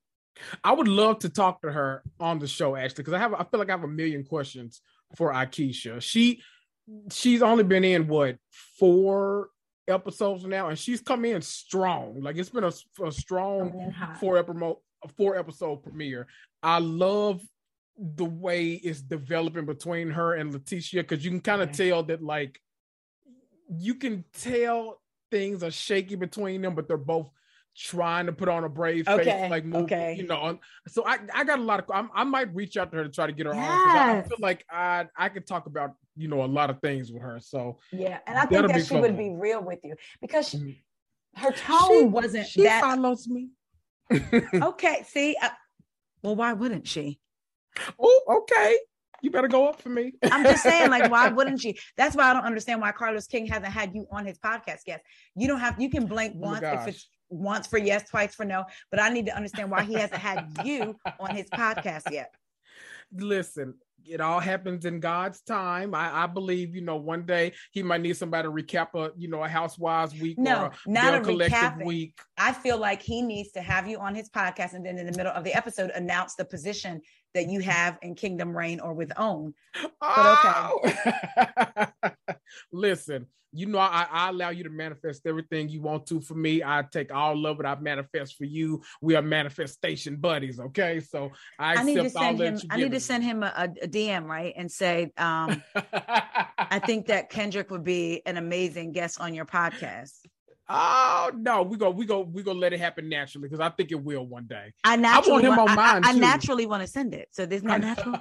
I would love to talk to her on the show actually because I have I feel like I have a million questions for Aikisha. She she's only been in what four episodes now, and she's come in strong. Like it's been a, a strong four episode four episode premiere. I love the way it's developing between her and Letitia because you can kind of okay. tell that like you can tell things are shaky between them, but they're both trying to put on a brave face, okay. like move, okay. you know. So I, I got a lot of. I'm, i might reach out to her to try to get her yes. on. I, I feel like I, I could talk about you know a lot of things with her. So yeah, and I think that she fun. would be real with you because she, mm-hmm. her tone she, wasn't she that. follows me. okay, see, uh, well, why wouldn't she? Oh, okay. You better go up for me. I'm just saying, like, why wouldn't she? That's why I don't understand why Carlos King hasn't had you on his podcast yet. You don't have. You can blink oh once if it's once for yes, twice for no. But I need to understand why he hasn't had you on his podcast yet. Listen, it all happens in God's time. I, I, believe, you know, one day he might need somebody to recap a, you know, a housewives week no, a not a collective week. I feel like he needs to have you on his podcast and then in the middle of the episode announce the position that you have in Kingdom Reign or with Own. But okay. Oh. Listen, you know, I, I, allow you to manifest everything you want to for me. I take all of it. I manifest for you. We are manifestation buddies. Okay. So I, I need to send him, I need to send him a, a, DM, right? And say, um, I think that Kendrick would be an amazing guest on your podcast. Oh no, we go, we go, we go let it happen naturally because I think it will one day. I naturally I want him want, on mine. I, I naturally want to send it. So there's no natural.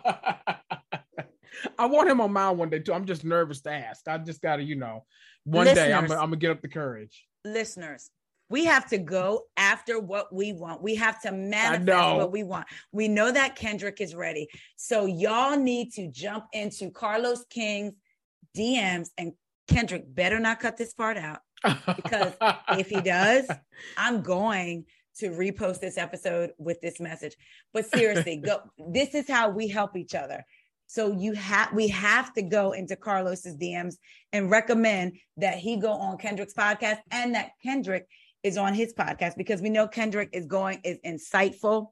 I want him on mine one day too. I'm just nervous to ask. I just gotta, you know, one listeners, day I'm, I'm gonna get up the courage. Listeners, we have to go after what we want. We have to manifest what we want. We know that Kendrick is ready. So y'all need to jump into Carlos King's DMs and Kendrick better not cut this part out because if he does, I'm going to repost this episode with this message. But seriously, go this is how we help each other. So you have we have to go into Carlos's DMs and recommend that he go on Kendrick's podcast and that Kendrick is on his podcast because we know Kendrick is going is insightful.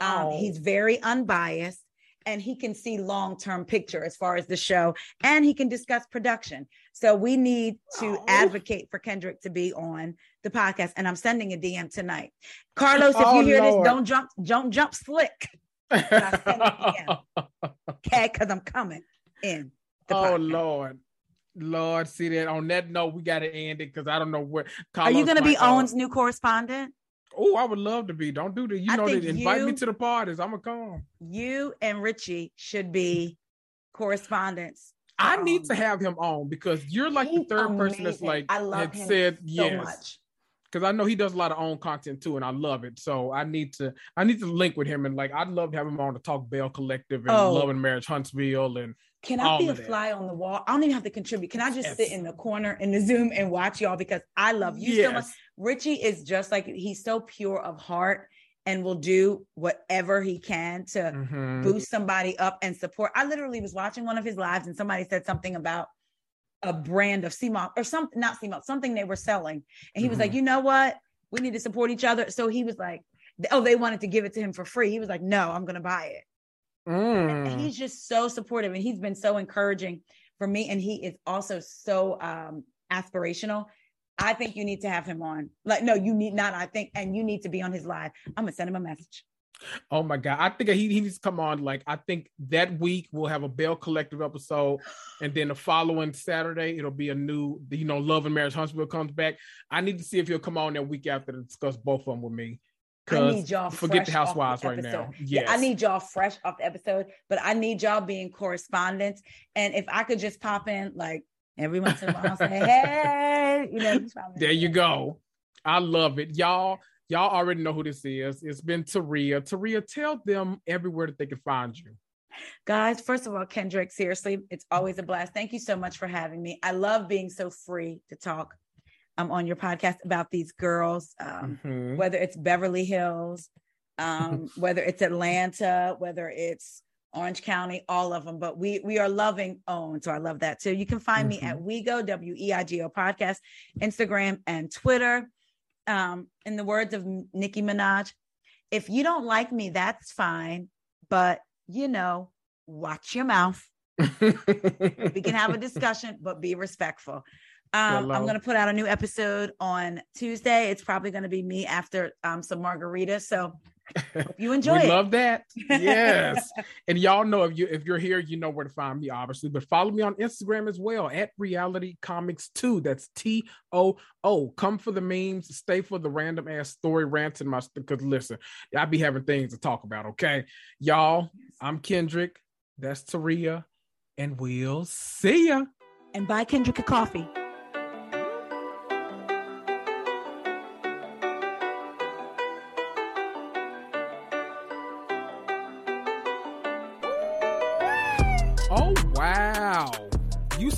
Um, oh. He's very unbiased and he can see long-term picture as far as the show and he can discuss production so we need to oh. advocate for kendrick to be on the podcast and i'm sending a dm tonight carlos if oh, you hear Lord. this don't jump don't jump slick okay because i'm coming in oh podcast. lord Lord, see that. On that note, we got to end it because I don't know where. Carlos Are you going to be uh, OWN's new correspondent? Oh, I would love to be. Don't do that. You I know. Invite you, me to the parties. I'm gonna come. You and Richie should be correspondents. I need um, to have him on because you're like He's the third amazing. person that's like I love had said so yes. Much. because I know he does a lot of own content too, and I love it. So I need to I need to link with him and like I'd love to have him on to talk Belle Collective and Oh. Love and Marriage Huntsville and Can I be a fly on the wall? I don't even have to contribute. Can I just Yes. sit in the corner in the Zoom and watch y'all because I love you so much. Richie is just like he's so pure of heart and will do whatever he can to Mhm. boost somebody up and support. I literally was watching one of his lives and somebody said something about a brand of sea moss or something, not sea moss, something they were selling. And he was Mhm. like, you know what? We need to support each other. So he was like, oh, they wanted to give it to him for free. He was like, no, I'm going to buy it. Mm. he's just so supportive and he's been so encouraging for me. And he is also so um, aspirational. I think you need to have him on. Like, no, you need not. I think, and you need to be on his live. I'm gonna send him a message. Oh my god, I think he, he needs to come on. Like I think that week we'll have a Belle Collective episode, and then the following Saturday it'll be a new, you know, Love and Marriage Huntsville comes back. I need to see if he'll come on that week after to discuss both of them with me. I need y'all forget the housewives the right now. Yes. Yeah, I need y'all fresh off the episode, but I need y'all being correspondents. And if I could just pop in like every once in a while, say, hey, you know. There you go. I love it. Y'all, y'all already know who this is. It's been Taria. Taria, tell them everywhere that they can find you. Guys, first of all, Kendrick, seriously, it's always a blast. Thank you so much for having me. I love being so free to talk um, on your podcast about these girls, um, Mhm. whether it's Beverly Hills, um, whether it's Atlanta, whether it's Orange County, all of them. But we we are loving own, so I love that too. You can find me at WeGo W E I G O podcast, Instagram and Twitter. Um, in the words of Nicki Minaj, if you don't like me, that's fine, but you know, watch your mouth. We can have a discussion, but be respectful. Um, I'm going to put out a new episode on Tuesday. It's probably going to be me after um, some margaritas. So hope you enjoy we it. love that. Yes. and y'all know if you if you're here, you know where to find me, obviously. But follow me on Instagram as well at Reality Comics 2. That's T O O. Come for the memes, stay for the random ass story rants and my because listen, I be having things to talk about. Okay. Y'all, I'm Kendrick. That's Taria. And we'll see ya. and buy Kendrick a coffee.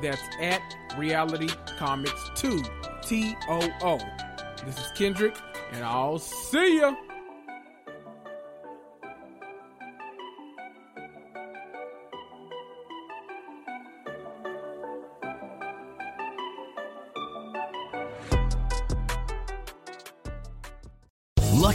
That's at Reality Comics 2, T O O. This is Kendrick, and I'll see ya.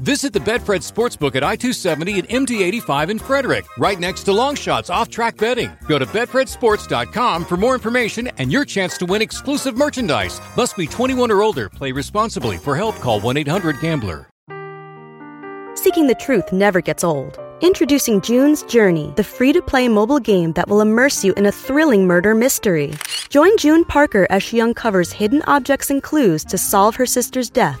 Visit the Betfred Sportsbook at I 270 and MD 85 in Frederick, right next to Longshots off track betting. Go to BetfredSports.com for more information and your chance to win exclusive merchandise. Must be 21 or older. Play responsibly. For help, call 1 800 Gambler. Seeking the truth never gets old. Introducing June's Journey, the free to play mobile game that will immerse you in a thrilling murder mystery. Join June Parker as she uncovers hidden objects and clues to solve her sister's death